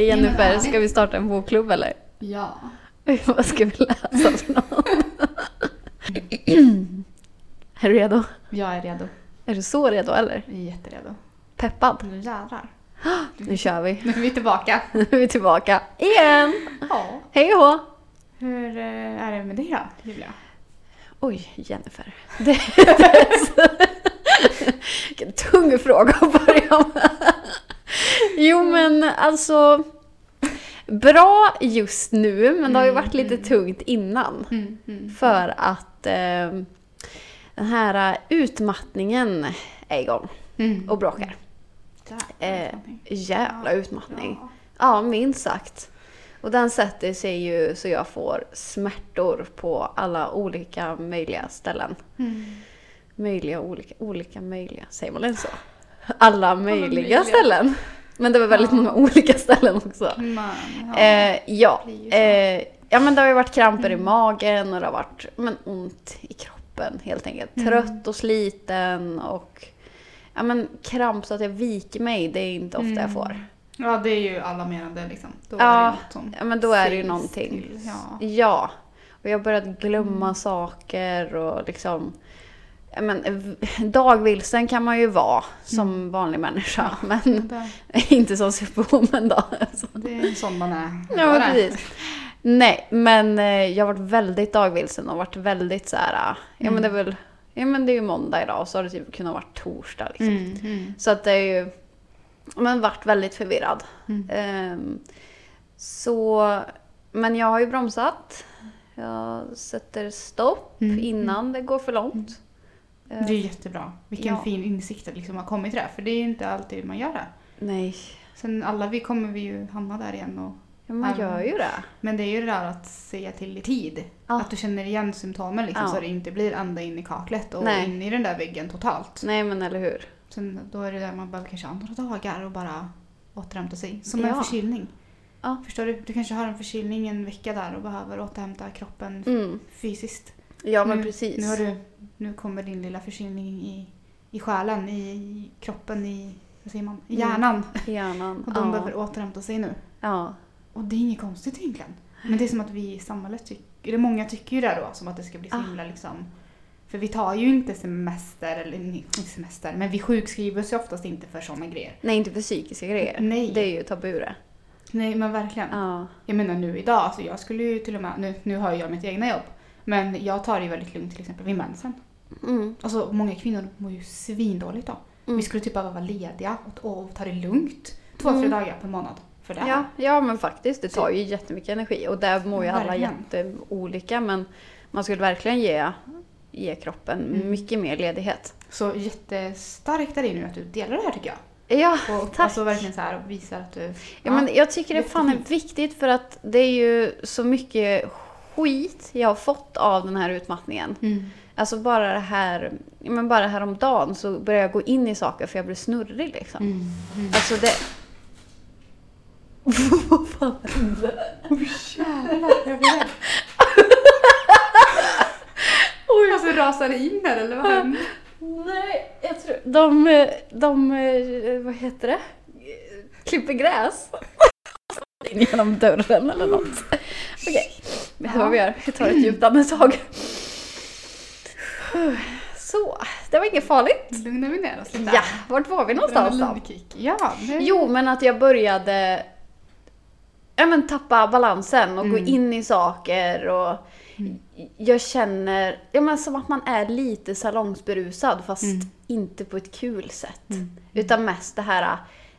Jennifer, ska vi starta en bokklubb eller? Ja. Vad ska vi läsa för något? Är du redo? Jag är redo. Är du så redo eller? Jag är jätteredo. Peppad? Nu jävlar. Nu kör vi. Nu är vi tillbaka. Nu är vi tillbaka igen! Ja. Hej hå! Hur eh, är det med dig då, Julia? Oj, Jennifer. Det, är. Vilken tung fråga att börja med. Jo men alltså... Bra just nu, men det har ju varit lite tungt innan. Mm, mm. För att eh, den här utmattningen är igång Mm. och bråkar. Eh, jävla utmattning. Ja. Ja, minst sagt. Och den sätter sig ju så jag får smärtor på alla olika möjliga ställen. Mm. Möjliga, olika, olika möjliga, säger man inte så? Alla möjliga, möjliga. ställen. Men det var väldigt Ja. många olika ställen också. Man, ja. Eh, ja, eh, ja men det har ju varit kramper Mm. i magen och det har varit men, ont i kroppen helt enkelt. Mm. Trött och sliten och ja men kramp så att jag viker mig, det är inte ofta jag Mm. får. ja, det är ju alarmerande liksom. Då Ja, är det något som Ja men då är det ju någonting. till, ja. Ja. Och jag har börjat glömma Mm. saker och liksom men, dagvilsen kan man ju vara som vanlig människa, men Det, inte som superwoman då. Så. det är en sån man är. Ja, men precis. Nej, men eh, jag har varit väldigt dagvilsen och varit väldigt så här, ah, ja men det är Mm. väl, ja men det är ju måndag idag och så har det typ kunnat vara torsdag liksom. Mm, mm, Så att det är ju, men varit väldigt förvirrad. mm. Ehm, så, men jag har ju bromsat. Jag sätter stopp Mm, innan det går för långt. Det är jättebra. Vilken Ja. fin insikt att liksom ha kommit till det. För det är inte alltid man gör det. Nej, Sen alla vi kommer vi ju hamna där igen. Och, ja, man gör ju det. men det är ju det där att säga till i tid. Ja. Att du känner igen symptomen liksom, så det inte blir ända in i kaklet och Nej. in i den där väggen totalt. Nej men eller hur. Sen, då är det där man behöver kanske ha några dagar och bara återhämta sig. Som en förkylning. Förstår du? Du kanske har en förkylning en vecka där och behöver återhämta kroppen Mm. fysiskt. Ja men nu, precis. Nu, har du, nu kommer din lilla förkylning i, i själen, i, kroppen, i vad säger man? I Mm. hjärnan. Hjärnan. Och de ja. behöver återhämta sig nu. ja. Och det är inget konstigt egentligen. Men det är som att vi i samhället tycker, eller många tycker ju det då, som att det ska bli så Ah. himla liksom för vi tar ju inte semester, eller inte semester, men vi sjukskriver oss ju oftast inte för sådana grejer. Nej inte för psykiska grejer. Nej. Det är ju tabu det. Nej men verkligen. Ja. Jag menar nu idag, alltså jag skulle ju till och med, nu, nu har jag mitt egna jobb, men jag tar det ju väldigt lugnt till exempel vid mensen. Mm. Alltså många kvinnor mår ju svindåligt då. Mm. Vi skulle typ behöva vara lediga och, och ta det lugnt två, Mm. tre dagar per månad för det här. Ja, ja men faktiskt. Det tar ju jättemycket energi och där mår ju alla jätteolika men man skulle verkligen ge, ge kroppen Mm. mycket mer ledighet. Så jättestarkt av dig nu att du delar det här tycker jag. Ja, Och tack. alltså verkligen så här och visar att du... Ja, men jag tycker det fan är viktigt för att det är ju så mycket skit jag har fått av den här utmattningen. Mm. Alltså bara det här, men bara häromdagen så började jag gå in i saker för jag blev snurrig liksom. Mm. Mm. Alltså det... Vad fan hände? Jävlar, jag rädd. Oj, Alltså in här eller vad hände? Nej, jag tror... De, de, eh, vad heter det? Klipper gräs. In genom dörren eller något. Okej, vet du vad vi gör? Vi tar ett djupt andetag. Så, det var inget farligt. Lugnar vi ner oss lite? Ja, vart var vi någonstans då? Ja, det... Jo, men att jag började ja, men tappa balansen och gå Mm. in i saker och Mm. jag känner ja, men som att man är lite salongsberusad fast Mm. inte på ett kul sätt. Mm. Utan mest det här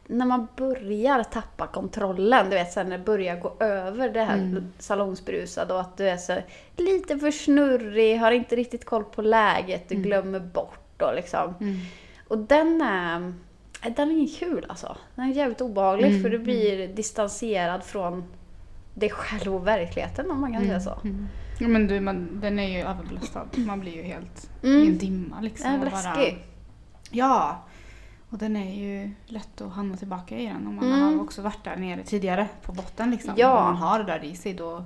när man börjar tappa kontrollen, du vet sen när det börjar gå över det här Mm. salongsberusad och att du är så lite för snurrig, har inte riktigt koll på läget, du Mm. glömmer bort och liksom. Mm. Och den är, äh, den är inget kul alltså. Den är jävligt obehaglig Mm, för du blir distanserad från dig själv och verkligheten om man kan säga så. Mm. Ja, men du, man, den är ju överbelastad. Man blir ju helt Mm. i en dimma liksom. Den är och bara- läskig. Ja. Och den är ju lätt att hamna tillbaka i den om man Mm. har också varit där nere tidigare på botten liksom. Ja. Om man har det där i sig då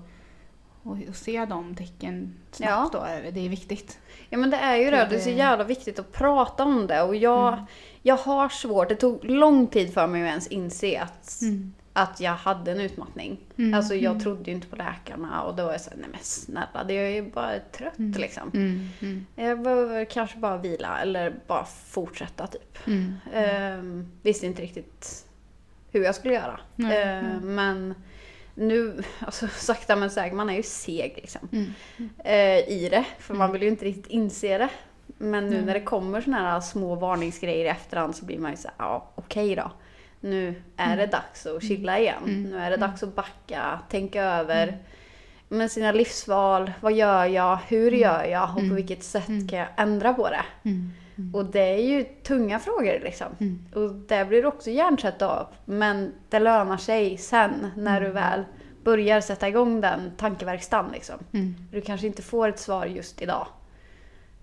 och, och se de tecken snabbt då, är, det är viktigt. Ja men det är ju det, det är så Det- jävla viktigt att prata om det och jag, Mm. jag har svårt, det tog lång tid för mig att ens inse att, Mm. Att jag hade en utmattning. Mm, Alltså jag mm. trodde ju inte på läkarna och då var jag såhär, nej men snälla, det är ju bara trött liksom. Mm, mm, Jag behöver kanske bara vila eller bara fortsätta typ. mm. Ehm, visste inte riktigt hur jag skulle göra. Ehm. Men nu, alltså sakta men säkert, man är ju seg liksom. Mm. eh, i det. För man Mm. vill ju inte riktigt inse det. Men nu Mm. när det kommer såna här små varningsgrejer i efterhand så blir man ju såhär, ja okej då. Nu är det dags att chilla igen. Mm. Nu är det Mm. dags att backa, tänka över med sina livsval. Vad gör jag? Hur gör jag? Och på Mm. vilket sätt Mm. kan jag ändra på det? Mm. Mm. Och det är ju tunga frågor liksom. Mm. Och där blir det också hjärntvätt av. Men det lönar sig sen när du väl börjar sätta igång den tankeverkstan liksom. Mm. Du kanske inte får ett svar just idag.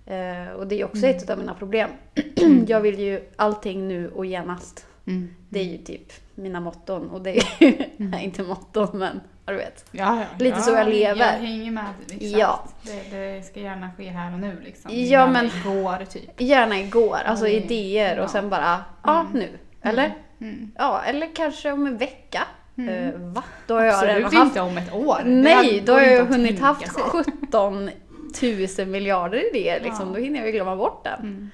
Eh, och det är också Mm. ett av mina problem. jag vill ju allting nu och genast. Mm. Det är ju typ mina motton. Och det är ju, nej inte motton men ja, du vet. Ja, ja. Lite så jag lever. Jag hänger med. Exakt. Ja. Det, det ska gärna ske här och nu liksom. Ja, Gärna men- Igår typ. Gärna igår, alltså det- idéer och sen bara, ja Mm. nu. Eller? Mm. Ja, eller kanske om en vecka. Mm. Eh, va? Då har jag Absolut haft... inte om ett år. Nej, då har jag hunnit haft sig. 17 000 miljarder idéer liksom. Ja. Då hinner jag ju glömma bort den. Mm.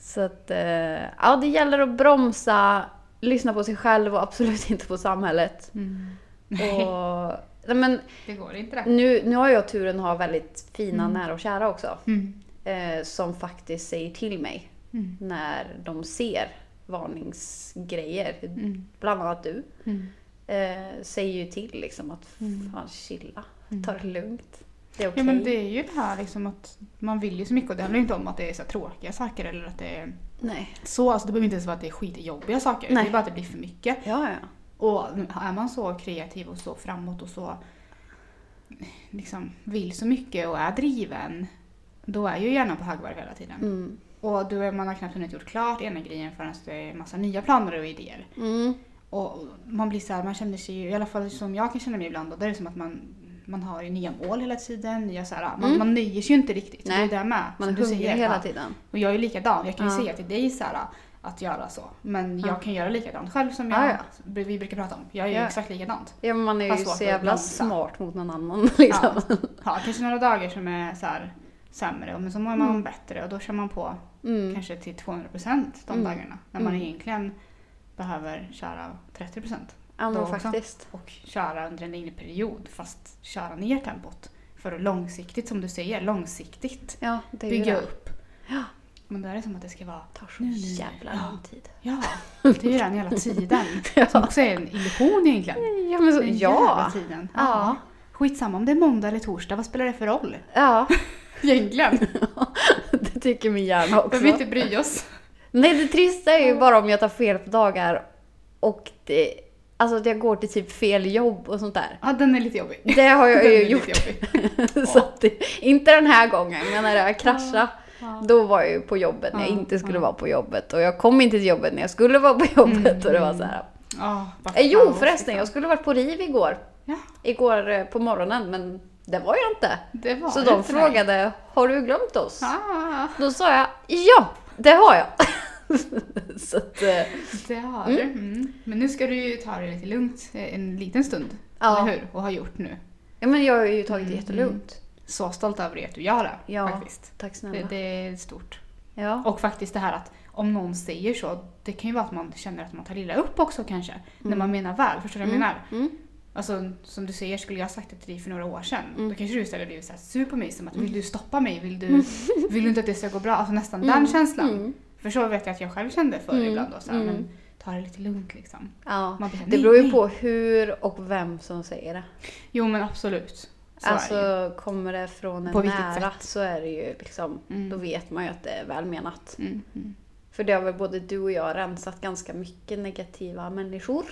Så att, eh, ja det gäller att bromsa, lyssna på sig själv och absolut inte på samhället. Mm. Nej, Och, nej, men det går inte det. nu, nu har jag turen att ha väldigt fina Mm. nära och kära också. Mm. Eh, som faktiskt säger till mig Mm. när de ser varningsgrejer. Mm. Bland annat du. Mm. Eh, säger ju till liksom att Mm. fan chilla, Mm. ta det lugnt. Det är okej. Ja men det är ju det här liksom att man vill ju så mycket och det handlar ju inte om att det är så tråkiga saker eller att det är Nej. så. Alltså det behöver inte ens vara att det är skitjobbiga saker. Nej. Det är bara att det blir för mycket. Ja, ja. Och är man så kreativ och så framåt och så liksom vill så mycket och är driven då är ju hjärnan på högvarv hela tiden. Mm. Och då man har knappt hunnit gjort klart ena grejen förrän det är massa nya planer och idéer. Mm. Och man blir så här, man känner sig ju, i alla fall som jag kan känna mig ibland, och det är som att man, man har ju nya mål hela tiden, nya så här, man, Mm. man nöjer sig ju inte riktigt. Nej. Det är det med. Man är hungrig hela Ja. tiden. Och jag är ju likadan. Jag kan ju Ja. säga till dig så här, att göra så. Men Ja. jag kan göra likadant själv som Ja, jag, ja. vi brukar prata om. Jag är Ja. exakt likadant. Ja, men man är ju så jävla smart mot någon annan liksom. Ja. Ja, kanske några dagar som är så här, sämre, men så mår man Mm. bättre och då kör man på Mm. kanske till 200% de Mm. dagarna. När man Mm. egentligen behöver köra 30%. Ja, men också. faktiskt. och köra under en längre period fast köra ner tempot. För att långsiktigt, som du säger, långsiktigt Ja, bygga det. upp. Ja. Men då är det som att det ska vara, Det tar så Nu, jävla Ja. lång tid. ja, det är ju den hela tiden. Ja. Som också är en illusion egentligen. Ja, men så, Den ja. tiden. Ja. Skitsamma om det är måndag eller torsdag, vad spelar det för roll? Ja, Egentligen. det tycker min hjärna också. Behöver inte bry oss. Nej, det trista är ju bara om jag tar fel på dagar och det, alltså att jag går till typ fel jobb och sånt där. Ja, den är lite jobbig. Det har jag ju gjort. så att inte den här gången, men när jag kraschade, Ja. då var jag ju på jobbet när jag Ja, inte skulle vara på jobbet. Och jag kom inte till jobbet när jag skulle vara på jobbet. Och det var så här. Eh, Jo förresten, liksom. jag skulle varit på RIV igår. Ja, Igår eh, på morgonen, men det var jag inte. var Så de frågade, har du glömt oss? Ah, Då sa jag, ja, det har jag. så att, eh, det har du. Mm. Men nu ska du ju ta det lite lugnt eh, en liten stund. Ja. Eller hur? Och har gjort nu. ja, men jag har ju tagit det Mm, jättelugnt. Så stolt över att du gör det. Ja. Faktiskt. Tack Det, snälla. det är stort. Ja. Och faktiskt det här att om någon säger så, det kan ju vara att man känner att man tar illa upp också kanske. När man menar väl, förstår du vad jag menar? Mm. Alltså som du säger, skulle jag sagt det till dig för några år sedan, Mm. då kanske du istället blivit så sur på mig som att vill du stoppa mig? Vill du, vill du inte att det ska gå bra? Alltså nästan den känslan. För så vet jag att jag själv kände förr Mm. ibland då, så här, Mm. men ta det lite lugnt liksom. Ja. Blir, Det beror ju nej. på hur och vem som säger det. Jo men absolut. Så alltså kommer det från en På nära sätt? så är det ju liksom, Mm. då vet man ju att det är välmenat. Mm. För det har väl både du och jag rensat ganska mycket negativa människor.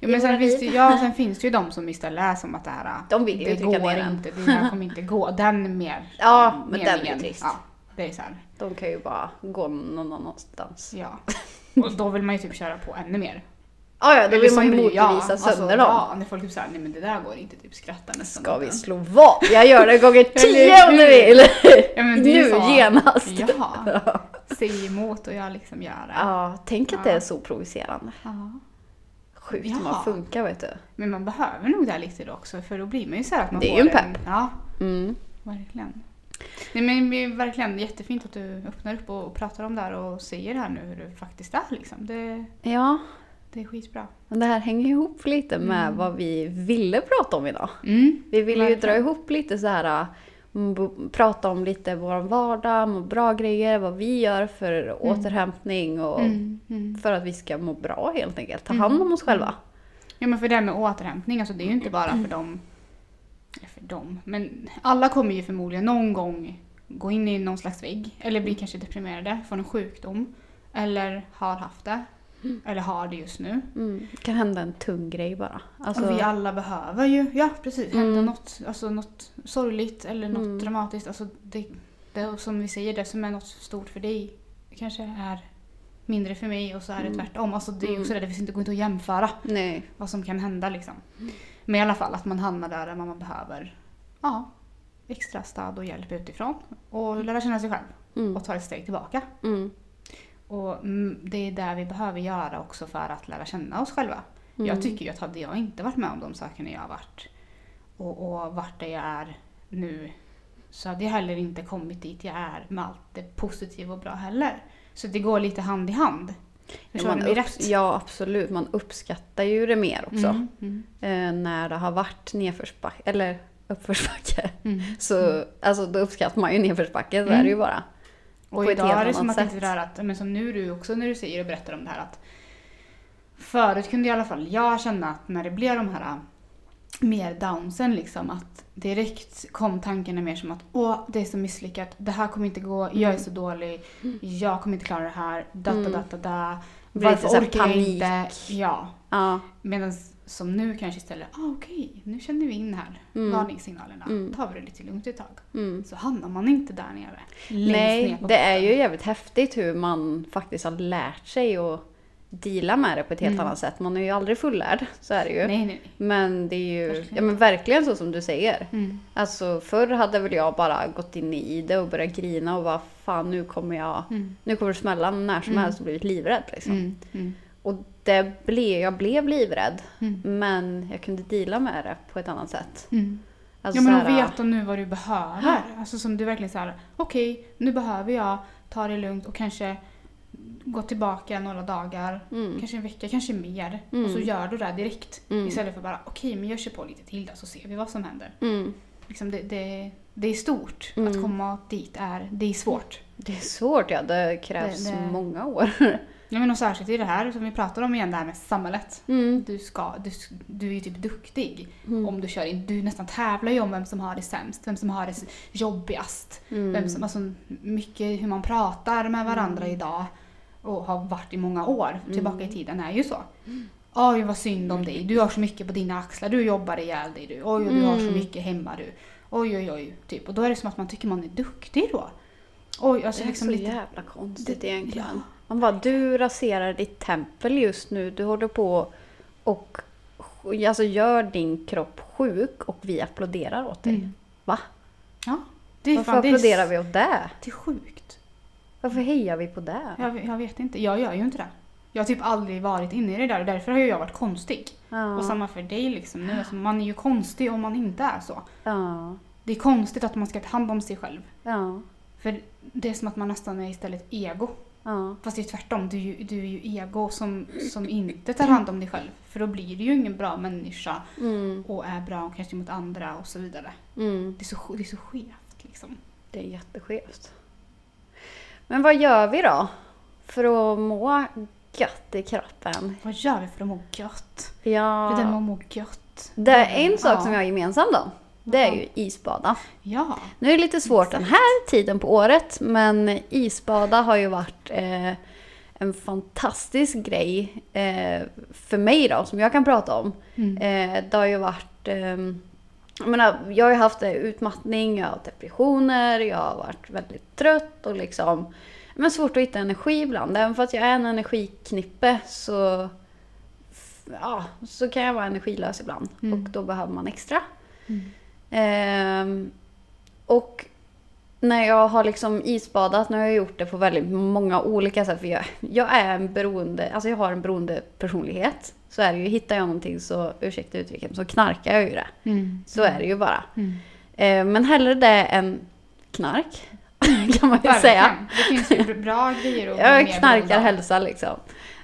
Jo, men sen våra finns, det, liv. ja, sen finns det ju de som istället är som att det här De vill ju det trycka går ner inte, det här kommer inte gå. Den mer Ja, men den är trist. Ja, det är så här. De kan ju bara gå någon annanstans. Ja. Och då vill man ju typ köra på ännu mer. Ja, ja, då vill man ju motbevisa ja, sönder alltså, dem. Ja, när folk typ såhär, nej men det där går inte, typ skrattar nästan. Ska vi en. slå vad? Jag gör det gånger tio om du vill! Ja, men det är Nu, så. genast! Ja, säg emot och jag liksom gör det. Ja, tänk att Ja. det är så provocerande. Ja. sjukt Ja. man funkar vet du. Men man behöver nog det lite då också för då blir man ju så att man Det är får ju en pepp. Ja, Mm. verkligen. Nej, men det är verkligen jättefint att du öppnar upp och pratar om det här och säger det här nu hur det faktiskt är. Liksom. Det, Ja, det är skitbra. men det här hänger ihop lite med Mm. vad vi ville prata om idag. Mm. Vi ville ju dra ihop lite så här, mm, b- prata om lite vår vardag, må bra grejer, vad vi gör för återhämtning och Mm. Mm. för att vi ska må bra helt enkelt. Ta Mm. hand om oss själva. Ja men för det här med återhämtning, alltså det är ju inte bara för dem, eller för dem, men alla kommer ju förmodligen någon gång gå in i någon slags vägg eller bli kanske deprimerade, få en sjukdom eller har haft det. Eller har det just nu. Mm. Det kan hända en tung grej bara. Alltså, och vi alla behöver ju, ja precis, hända Mm. något, alltså något sorgligt eller något Mm. dramatiskt. Alltså det, det som vi säger, det som är något stort för dig kanske är mindre för mig och så är det Mm. tvärtom. Alltså det är ju Mm. också det, det finns inte gå inte att jämföra Nej. vad som kan hända liksom. Men i alla fall att man hamnar där, där man behöver ja, extra stöd och hjälp utifrån. Och lära känna sig själv Mm. och ta ett steg tillbaka. Mm. Och mm, det är det vi behöver göra också för att lära känna oss själva. Mm. Jag tycker ju att hade jag inte varit med om de sakerna jag har varit och, och varit där jag är nu så hade jag heller inte kommit dit jag är med allt det positiva och bra heller. Så det går lite hand i hand. Man upps- rätt? Ja, absolut. Man uppskattar ju det mer också. Mm, mm, Eh, när det har varit nedförsbacke, eller uppförsbacke. mm. Så alltså, då uppskattar man ju nedförsbacke, så Mm. är det ju bara. Och på idag är det som att inte det där att, men som nu du också när du säger och berättar om det här att förut kunde i alla fall jag känna att när det blev de här mer downsen liksom att direkt kom tankarna mer som att åh det är så misslyckat, det här kommer inte gå, jag är så dålig, jag kommer inte klara det här, da da Mm. da lite Varför orkar jag inte? Ja. Ja. Medan som nu kanske istället, ah, okej, nu känner vi in här Mm. varningssignalerna, Mm. tar vi det lite lugnt ett tag. Mm. Så hamnar man inte där nere. ner Nej, på det är ju jävligt häftigt hur man faktiskt har lärt sig att deala med det på ett helt Mm. annat sätt. Man är ju aldrig fullärd, så är det ju. Nej, nej. Men det är ju Verkligen. ja, men verkligen så som du säger. Mm. Alltså förr hade väl jag bara gått in i det och börjat grina och bara fan nu kommer jag, Mm. nu kommer det smälla när som Mm. helst och blivit livrädd liksom. Mm. Mm. Och det blev, jag blev livrädd Mm. men jag kunde deala med det på ett annat sätt. Alltså, ja men att här, veta nu vad du behöver. Alltså som du verkligen säger, okej nu behöver jag ta det lugnt och kanske gå tillbaka några dagar, mm, kanske en vecka, kanske mer. Mm. Och så gör du det direkt. Mm. Istället för bara, okej men jag kör på lite till då så ser vi vad som händer. mm. Liksom det, det, det är stort. Mm. Att komma dit är, det är svårt. Det är svårt ja, det krävs Det- många år. Ja men och särskilt i det här som vi pratar om igen, det här med samhället. Mm. Du, ska, du, du är ju typ duktig Mm. om du kör in. Du nästan tävlar ju om vem som har det sämst, vem som har det jobbigast. Mm. Vem som, alltså, mycket hur man pratar med varandra Mm. idag och har varit i många år tillbaka Mm. i tiden är ju så. Oj vad synd om dig, du har så mycket på dina axlar, du jobbar ihjäl dig du. Oj, och du har så Mm. mycket hemma du. Oj oj oj. Typ. Och då är det som att man tycker man är duktig då. Oj, alltså det är liksom så lite... jävla konstigt Det- egentligen. ja. Man bara, du raserar ditt tempel just nu. Du håller på och alltså, gör din kropp sjuk och vi applåderar åt dig. Mm. Va? Ja. Det Varför fan, det är, applåderar vi åt det? Det är sjukt. Varför hejar vi på det? Jag, jag vet inte, jag gör ju inte det. Jag har typ aldrig varit inne i det där och därför har jag varit konstig. Ja. Och samma för dig liksom nu. Alltså, man är ju konstig om man inte är så. Ja. Det är konstigt att man ska ta hand om sig själv. Ja. För det är som att man nästan är istället ego. Ja. Fast det är tvärtom. Du är ju, du är ju ego som, som inte tar hand om dig själv. För då blir du ju ingen bra människa Mm. och är bra kanske mot andra och så vidare. Mm. Det är så, det är så skevt liksom. Det är jätteskevt. Men vad gör vi då? För att må gött i kroppen? Vad gör vi för att må gött? Ja. Det där med att må gött. Det är en sak Ja. som vi har gemensamt då. Det är ju isbada. Ja. Nu är det lite svårt den Exakt. här tiden på året, men isbada har ju varit eh, en fantastisk grej eh, för mig då, som jag kan prata om. Mm. Eh, det har ju varit... Jag, menar, jag har ju haft utmattning, jag har depressioner, jag har varit väldigt trött och liksom... Men svårt att hitta energi ibland. Även fast jag är en energiknippe så... Ja, så kan jag vara energilös ibland. Mm. Och då behöver man extra. Mm. Ehm, och när jag har liksom isbadat, nu har jag gjort det på väldigt många olika sätt. För jag, jag är en beroende, alltså jag har en beroende personlighet. Så är det ju, hittar jag någonting så, ursäkta uttrycket, så knarkar jag ju det. Mm. Så är det ju bara. Mm. Eh, men hellre det än knark, kan man ju Verkligen. säga. Det finns ju bra grejer att bli Jag knarkar hälsa liksom.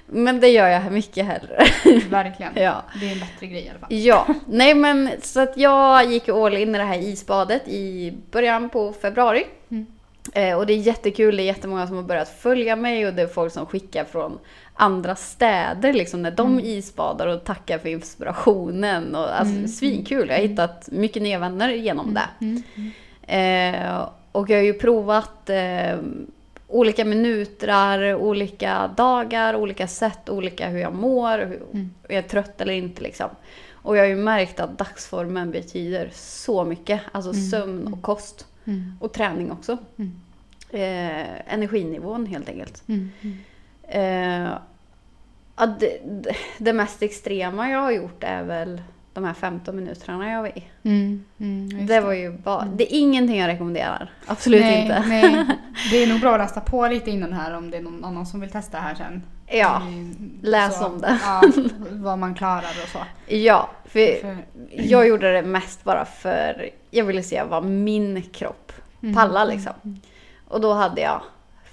Men det gör jag mycket hellre. Verkligen. ja. Det är en bättre grej i alla fall. Ja, nej men så att jag gick all in i det här isbadet i början på februari. Mm. Eh, och det är jättekul, det är jättemånga som har börjat följa mig och det är folk som skickar från andra städer liksom när de Mm. isbadar och tackar för inspirationen. Och, alltså, Mm. Svinkul, jag har hittat mycket nya vänner genom det. Mm. Mm. Eh, och jag har ju provat eh, olika minuter, olika dagar, olika sätt, olika hur jag mår, hur Mm. jag är trött eller inte liksom. Och jag har ju märkt att dagsformen betyder så mycket. Alltså Mm. sömn och kost. Mm. Och träning också. Mm. Eh, energinivån helt enkelt. Mm. Mm. Eh, ja, det, det- mest extrema jag har gjort är väl de här 15 minuterna jag var i. Mm. Mm. Det var ju bara, Mm. det är ingenting jag rekommenderar. Absolut nej, inte. Nej. Det är nog bra att läsa på lite innan här om det är någon annan som vill testa här sen. Ja, Mm, läs så, om det. Ja, vad man klarar och så. ja, för För, jag gjorde det mest bara för jag ville se vad min kropp Mm. pallar liksom. Mm. Och då hade jag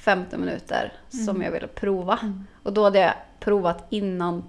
15 minuter som Mm. jag ville prova. Mm. Och då hade jag provat innan,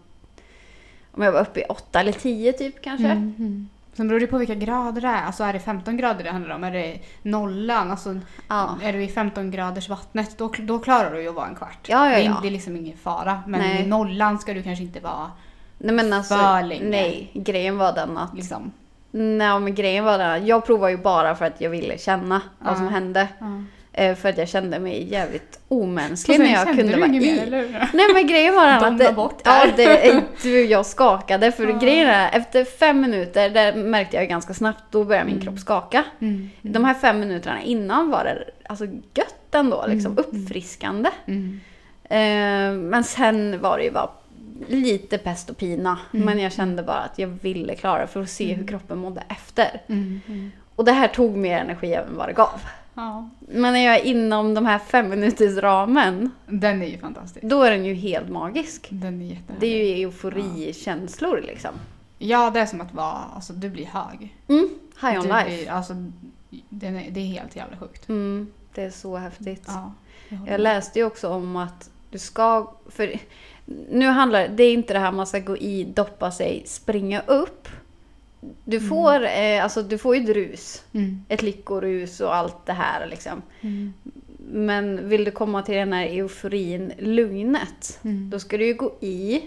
om jag var uppe i 8 eller 10 typ kanske. Mm. Mm. Sen beror det på vilka grader det är. Alltså är det 15 grader det handlar om? Är det nollan? Alltså, Ja. Är du i 15 graders vattnet då, då klarar du ju att vara en kvart. Ja, ja, Det, är, ja. det är liksom ingen fara. Men Nej. i nollan ska du kanske inte vara Nej men alltså, För länge. nej. Grejen var den att, liksom... nej men grejen var den att jag provade ju bara för att jag ville känna vad som Ja. hände. Ja. Eh, För att jag kände mig jävligt omänsklig när jag kunde vara i. mer? Nej men grejen var att det, bort ja, det, du, jag skakade. För Ja. grejen är, efter fem minuter, det märkte jag ganska snabbt, då började min Mm. kropp skaka. Mm. De här fem minuterna innan var det alltså gött ändå, liksom Mm. uppfriskande. Mm. Eh, men sen var det ju bara lite pest och pina. Mm. Men jag kände bara att jag ville klara för att se hur Mm. kroppen mådde efter. Mm. Mm. Och det här tog mer energi än vad det gav. Ja. Men när jag är inom de här fem minuters ramen, Den är ju fantastisk. då är den ju helt magisk. Den är. Det är ju euforikänslor liksom. Ja, det är som att vara, alltså du blir hög. Mm, high on du life. Blir, alltså, är, det är helt jävla sjukt. Mm, det är så häftigt. Ja, jag Jag läste ju också om att du ska... För nu handlar det är inte det här man ska gå i, doppa sig, springa upp. Du Mm. får, eh, alltså, du får ju ett rus. Mm. Ett lyckorus och allt det här liksom. Mm. Men vill du komma till den här euforin, lugnet. Mm. Då ska du ju gå i,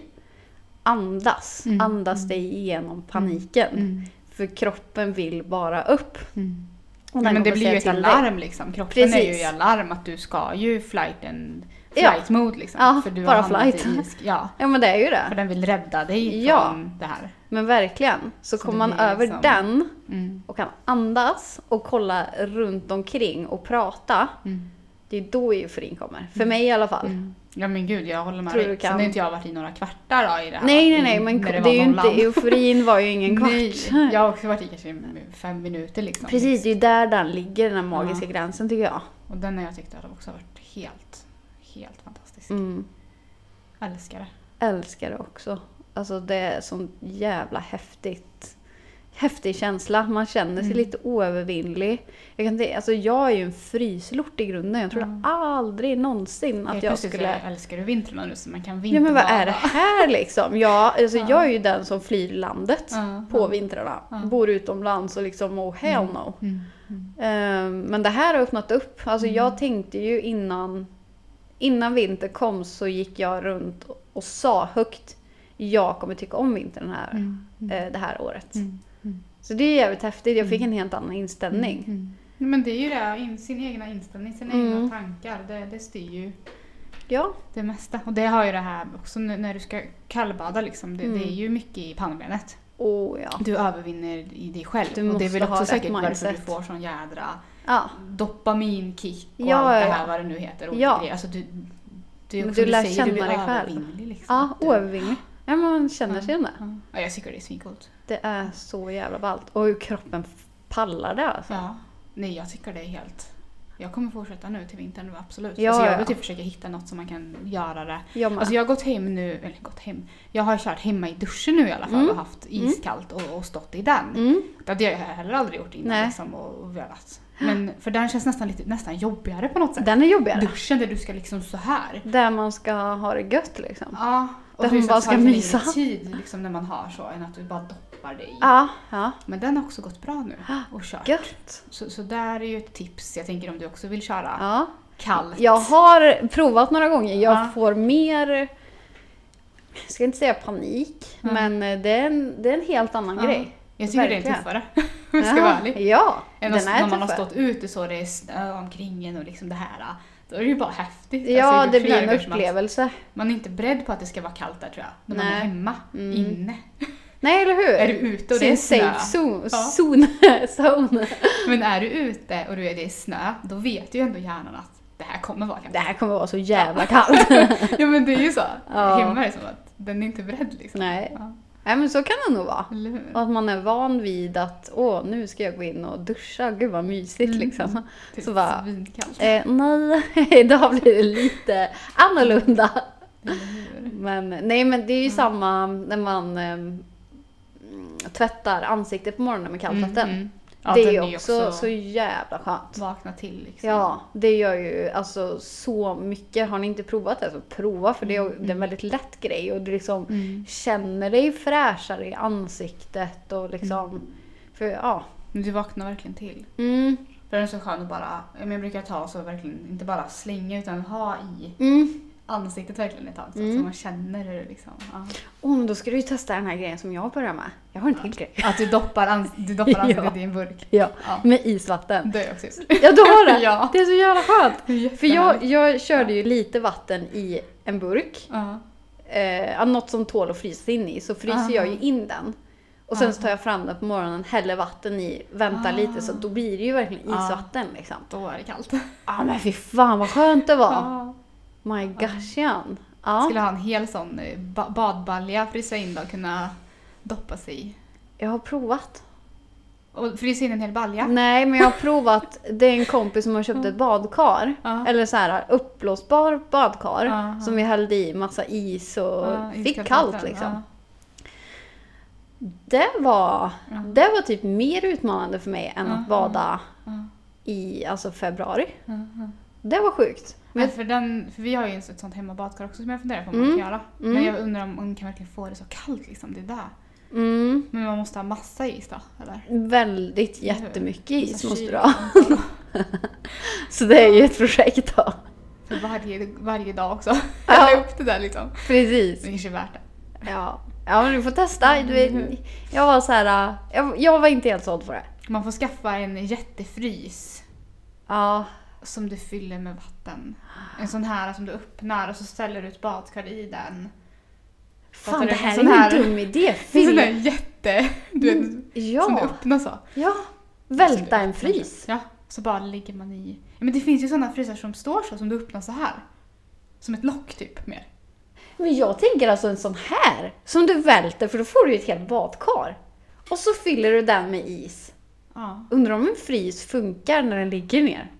andas. Mm. Andas Mm. dig igenom paniken. Mm. För kroppen vill bara upp. Mm. Ja, men det blir ju ett alarm liksom. Kroppen är ju Precis. i alarm att du ska ju flight and Ja. flight mode liksom. Ja, för du bara har flight. i Ja, Ja men det är ju för det. den vill rädda dig Ja. från det här. Men verkligen. Så, Så kommer det man över liksom- den Mm. och kan andas och kolla runt omkring och prata. Mm. Det är då euforin kommer. För mig i alla fall. Mm. Ja men gud, jag håller med Tror dig. Sen har inte jag varit i några kvartar då, i det här. Nej nej nej men det, var är ju inte, euforin var ju ingen kvart. Nej, jag har också varit i kanske fem minuter liksom. Precis, det är ju där den ligger, den här magiska Ja. gränsen tycker jag. Och den har jag tyckt har också varit helt, helt fantastisk. Mm. Älskar det. Älskar det också. Alltså det är sån jävla häftigt. Häftig känsla. Man känner sig Mm. lite oövervinnlig. Jag, kan, alltså jag är ju en fryslort i grunden. Jag trodde Ja. aldrig någonsin att jag så skulle... älskar du vintrarna nu så man kan Ja vinterbada. men vad är det här liksom? Jag, alltså, Ja. jag är ju den som flyr landet Ja, på ja. vintrarna. Ja. Bor utomlands och liksom oh hell Mm. no. Mm. Mm. Ehm, men det här har öppnat upp. Alltså Mm. jag tänkte ju innan, innan vinter kom så gick jag runt och, och sa högt jag kommer tycka om vintern här, Mm. Mm. eh, det här året. Mm. Mm. Så det är jävligt häftigt. Jag fick Mm. en helt annan inställning. Men det är ju det, in- sin egna inställning, sina egna tankar. Det, det styr ju Ja. det mesta. Och det har ju det här också när du ska kallbada liksom. Det, det är ju mycket i pannbenet. Oh, ja. Du övervinner i dig själv. Du och det är väl också säkert varför du får sån jädra ja. dopaminkick och Ja, allt det här vad det nu heter. och Ja. Alltså du, du du lär säger, känna du dig själv. liksom. Ja, Du- oövervinnlig. Ja, man känner sig igen det. Ja. ja, jag tycker det är svincoolt. Det är så jävla ballt. Och hur kroppen pallar det alltså. Ja. Nej, jag tycker det är helt... Jag kommer fortsätta nu till vintern, absolut. Ja, alltså jag ja. vill typ försöka hitta något som man kan göra det. Jag. Alltså jag har gått hem nu, eller gått hem. Jag har kört hemma i duschen nu i alla fall Mm. och haft iskallt och, och stått i den. mm. Det hade jag heller aldrig gjort innan Nej. liksom, och, och velat. Men för den känns nästan lite nästan jobbigare på något sätt. Den är jobbigare. Duschen där du ska liksom så här. Där man ska ha det gött liksom. Ja. Där så bara ska mysa. tid liksom, när man har så än att du bara doppar dig i. Ja, ja. Men den har också gått bra nu och kört. Gött. Så, så där är ju ett tips. Jag tänker om du också vill köra Ja. kallt. Jag har provat några gånger. Jag Ja. får mer, jag ska inte säga panik, Mm. men eh, det är, en, det är en helt annan Ja. Jag Jag tycker det är Verkligen. tuffare. Om jag ska vara ärlig. Ja, den är när man har stått ute så det är snö omkring en och liksom det här. Då är det ju bara häftigt. Ja, Alltså, det duschen blir en upplevelse. Man är inte beredd på att det ska vara kallt där tror jag. När man är hemma, Mm. inne. Nej, eller hur? Är du ute och det är snö. safe zone. Ja. zone. zone. Men är du ute och du är, det är snö, då vet ju ändå hjärnan att det här kommer vara kallt. Det här kommer vara så jävla kallt. Ja men det är ju så. Ja. Hemma är det som att den är inte beredd liksom. Nej. Ja, Nej, men så kan det nog vara. Och att man är van vid att åh, nu ska jag gå in och duscha. Gud vad mysigt Mm. liksom. Typ Så bara-. Eh, nej, idag blir det lite annorlunda. Men, nej men det är ju Mm. samma när man ehm, tvättar ansiktet på morgonen med kallt vatten. Mm, mm. Ja, det är ju också, så jävla skönt. Vakna till liksom. Ja, det gör ju alltså så mycket. Har ni inte provat det så prova för det är, Mm, det är en väldigt lätt grej och du liksom Mm. känner dig fräschare i ansiktet och liksom... För ja. Men du vaknar verkligen till. Mm, För den är så skön att bara, jag brukar ta så verkligen, inte bara slänga utan ha i mm. Ansiktet verkligen ett tag så, Mm. så man känner hur det liksom. Ja. Oh, men då ska du ju testa den här grejen som jag börjar med. Jag har en till grej. Att du doppar, ans- du doppar ansiktet Ja. i en burk. Ja, Ja. med isvatten. Det är jag också just. Ja, du har det! Ja. Det är så jävla skönt! För jag, jag körde ju lite vatten i en burk. Ja. Eh, något som tål att frysas in i. Så fryser Aha. jag ju in den. Och sen så tar jag fram den på morgonen, häller vatten i, väntar Ah. lite så då blir det ju verkligen Ah. isvatten liksom. Då är det kallt. Ja men fy fan vad skönt det var! Ja. My gosh Jan. Ja, Skulle ha en hel sån eh, ba- badbalja, frysa in då och kunna doppa sig i. jag har provat. Och frysa in en hel balja. Nej men jag har provat, det är en kompis som har köpt ett badkar. Ja. Eller så här uppblåsbar badkar. Aha. Som vi hällde i massa is och Ja, fick kallt liksom. Ja. Det var, Ja. det var typ mer utmanande för mig än att bada Ja. i alltså februari. Ja. Ja. Det var sjukt. Men Men, för, den, för vi har ju ett sånt hemmabadkar också som jag funderar på om Mm. man kan göra. Men Mm. jag undrar om man kan verkligen få det så kallt liksom. Det är där. mm, Men man måste ha massa is då, eller? väldigt jättemycket is Så måste du ha. Så det är ju ett projekt då. För varje, varje dag också. Ja. Hälla upp det där liksom. Precis. Det kanske är värt det. Ja, ja men du får testa. Du vet, jag var så här, jag, jag var inte helt såld på det. Man får skaffa en jättefrys Ja, som du fyller med vatten. En sån här som du öppnar och så ställer du ett badkar i den. Fan det här är ingen här- dum idé. En sån där Fyll, jätte... Du vet, som du ja, öppnar så. ja, välta en frys. Ja, så bara ligger man i. Ja, men det finns ju såna frysar som står så, som du öppnar så här. Som ett lock typ, mer. Men jag tänker alltså en sån här som du välter för då får du ju ett helt badkar. Och så fyller du den med is. Ja. Undrar om en frys funkar när den ligger ner?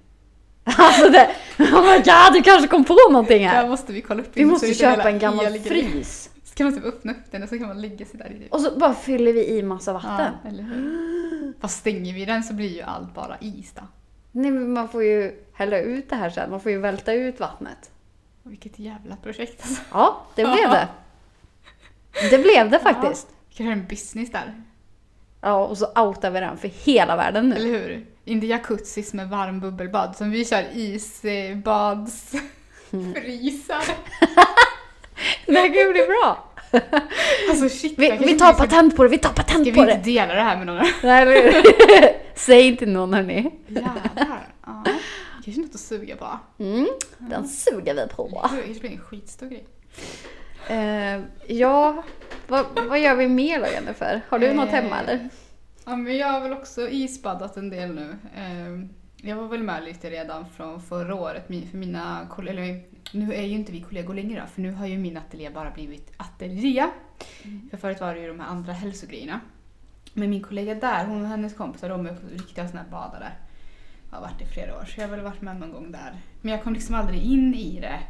Alltså det, oh my god, du kanske kom på någonting Där här. måste vi kolla upp. Vi måste köpa en gammal frys. Så kan man typ öppna upp den och så kan man ligga sig där i. Och så bara fyller vi i massa vatten. Ja, eller hur? Fast stänger vi den så blir ju allt bara is då. Nej, men man får ju hälla ut det här sen. Man får ju välta ut vattnet. Vilket jävla projekt alltså. Ja, det blev det. Det blev det faktiskt. Vi kan göra en business där. Ja, och så outar vi den för hela världen nu. Eller hur? Inte jacuzzis med varm bubbelbad som vi kör isbadsfrysar. Det här kan bli bra. Alltså shit. Vi, vi tar ska- patent på det, vi tar patent Ska på vi inte det. dela det här med någon? Nej, eller hur? Säg inte någon hörni. Jävlar. Ja. Kanske något att suga på. Mm, den suger vi på. Det kanske blir en skitstor grej. Eh, ja, vad, vad gör vi mer då Jennifer? Har du något hemma eller? Ja, men jag har väl också isbaddat en del nu. Ehm, Jag var väl med lite redan från förra året. För mina kollegor, nu är ju inte vi kollegor längre för nu har ju min ateljé bara blivit ateljé. För förut var det ju de här andra hälsogrejerna. Men min kollega där, hon och hennes kompisar, de är riktiga såna här badare. har varit i flera år så jag har väl varit med någon gång där. Men jag kom liksom aldrig in i det.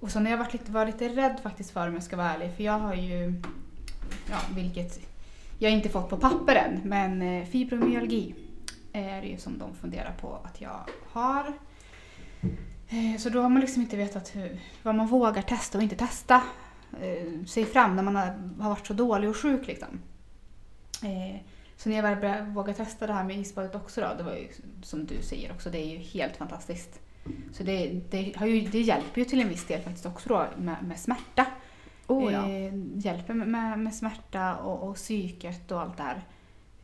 Och så när jag varit lite, var lite rädd faktiskt för om jag ska vara ärlig för jag har ju, ja vilket jag inte fått på papper än, men eh, fibromyalgi är det ju som de funderar på att jag har. Eh, så då har man liksom inte vetat hur, vad man vågar testa och inte testa eh, sig fram när man har, varit så dålig och sjuk. Liksom. Så när jag väl började våga testa det här med isbadet också då, det var ju som du säger också, det är ju helt fantastiskt. Så det, det, har ju, det hjälper ju till en viss del faktiskt också då med, med smärta. Oh, ja. eh, hjälper med, med, smärta och, och psyket och allt det här.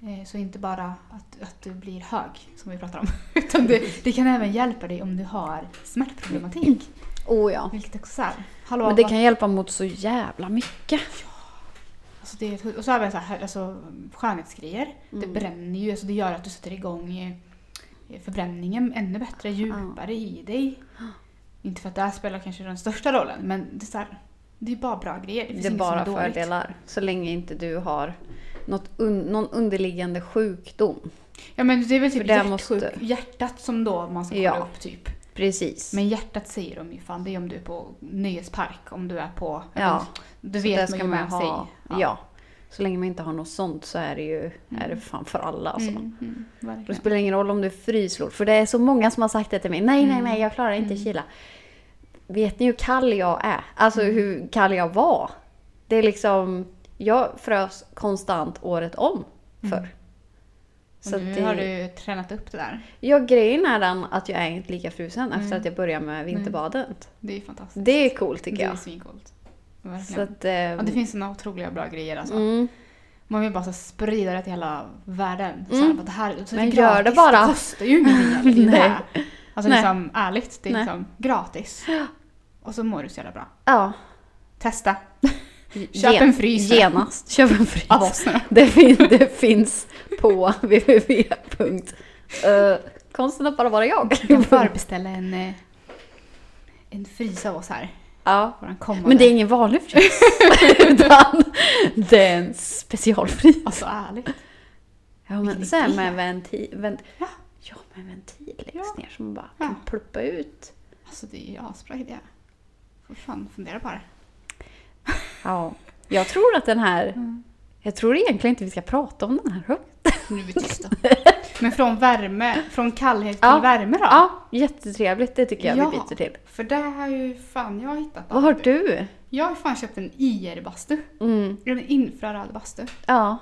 Eh, så inte bara att, att du blir hög, som vi pratar om. Utan det, det kan även hjälpa dig om du har smärtproblematik. oh ja. Vilket också är hallå, Men det kan hjälpa mot så jävla mycket. alltså det Och så har vi så här, alltså, skönhetsgrejer. Det Mm. bränner ju, alltså det gör att du sätter igång eh, förbränningen ännu bättre, djupare i dig. Inte för att det här spelar kanske den största rollen, men det är, så här, det är bara bra grejer. Det, finns Det är inget som bara dåligt. fördelar. Så länge inte du har något un, någon underliggande sjukdom. Ja men det är väl typ det hjärtsjuk, måste- hjärtat som då man ska kolla Ja. upp typ. Precis. Men hjärtat säger de ju fan, det är om du är på nöjespark, om du är på... Ja, Du vet man ju med sig. ha. Ja. Så länge man inte har något sånt så är det ju är det fan för alla. Alltså. Mm, mm, Det spelar ingen roll om du är fryslort. För det är så många som har sagt det till mig. Nej, nej, nej, jag klarar inte Mm. kyla. Vet ni hur kall jag är? Alltså Mm. hur kall jag var. Det är liksom... Jag frös konstant året om förr. Mm. Och Så nu det, har du tränat upp det där. Ja, grejen är den att jag är inte lika frusen efter Mm. att jag började med vinterbadet. Det är fantastiskt. Det är coolt tycker det är jag. svincoolt. Så Verkligen. att, eh, ja, det finns såna otroliga bra grejer alltså. mm, Man vill bara så sprida det till hela världen. Så Mm. det här, så Men det gör det bara. Det kostar ju ingenting. Alltså Nej. liksom ärligt, det är Nej. liksom gratis. Och så mår du så jävla bra. ja. Testa Gen- en frys. Genast. Köp en frys. av oss nu. Det, fin- det finns på www. Uh, konsten att bara vara jag. Du kan förbeställa en, eh, en frys av oss här. ja. Men det är ingen vanlig frys. utan det är en specialfrys. Alltså ärligt. Ja, men så här med ventil. Vent- Ja. ja, med ventil längst Ja. ner som man bara Ja. kan pluppa ut. Alltså det är ju asbra idé. Får fan fundera på det. Ja. Jag tror att den här... Mm. Jag tror egentligen inte vi ska prata om den här högt. Nu är vi tysta. Men från värme, från kallhet till Ja. värme då? Ja, jättetrevligt. Det tycker jag Ja. vi byter till. För det har ju fan jag hittat. Vad har du? Jag har fan köpt en IR-bastu. Mm. En infraröd bastu. Ja.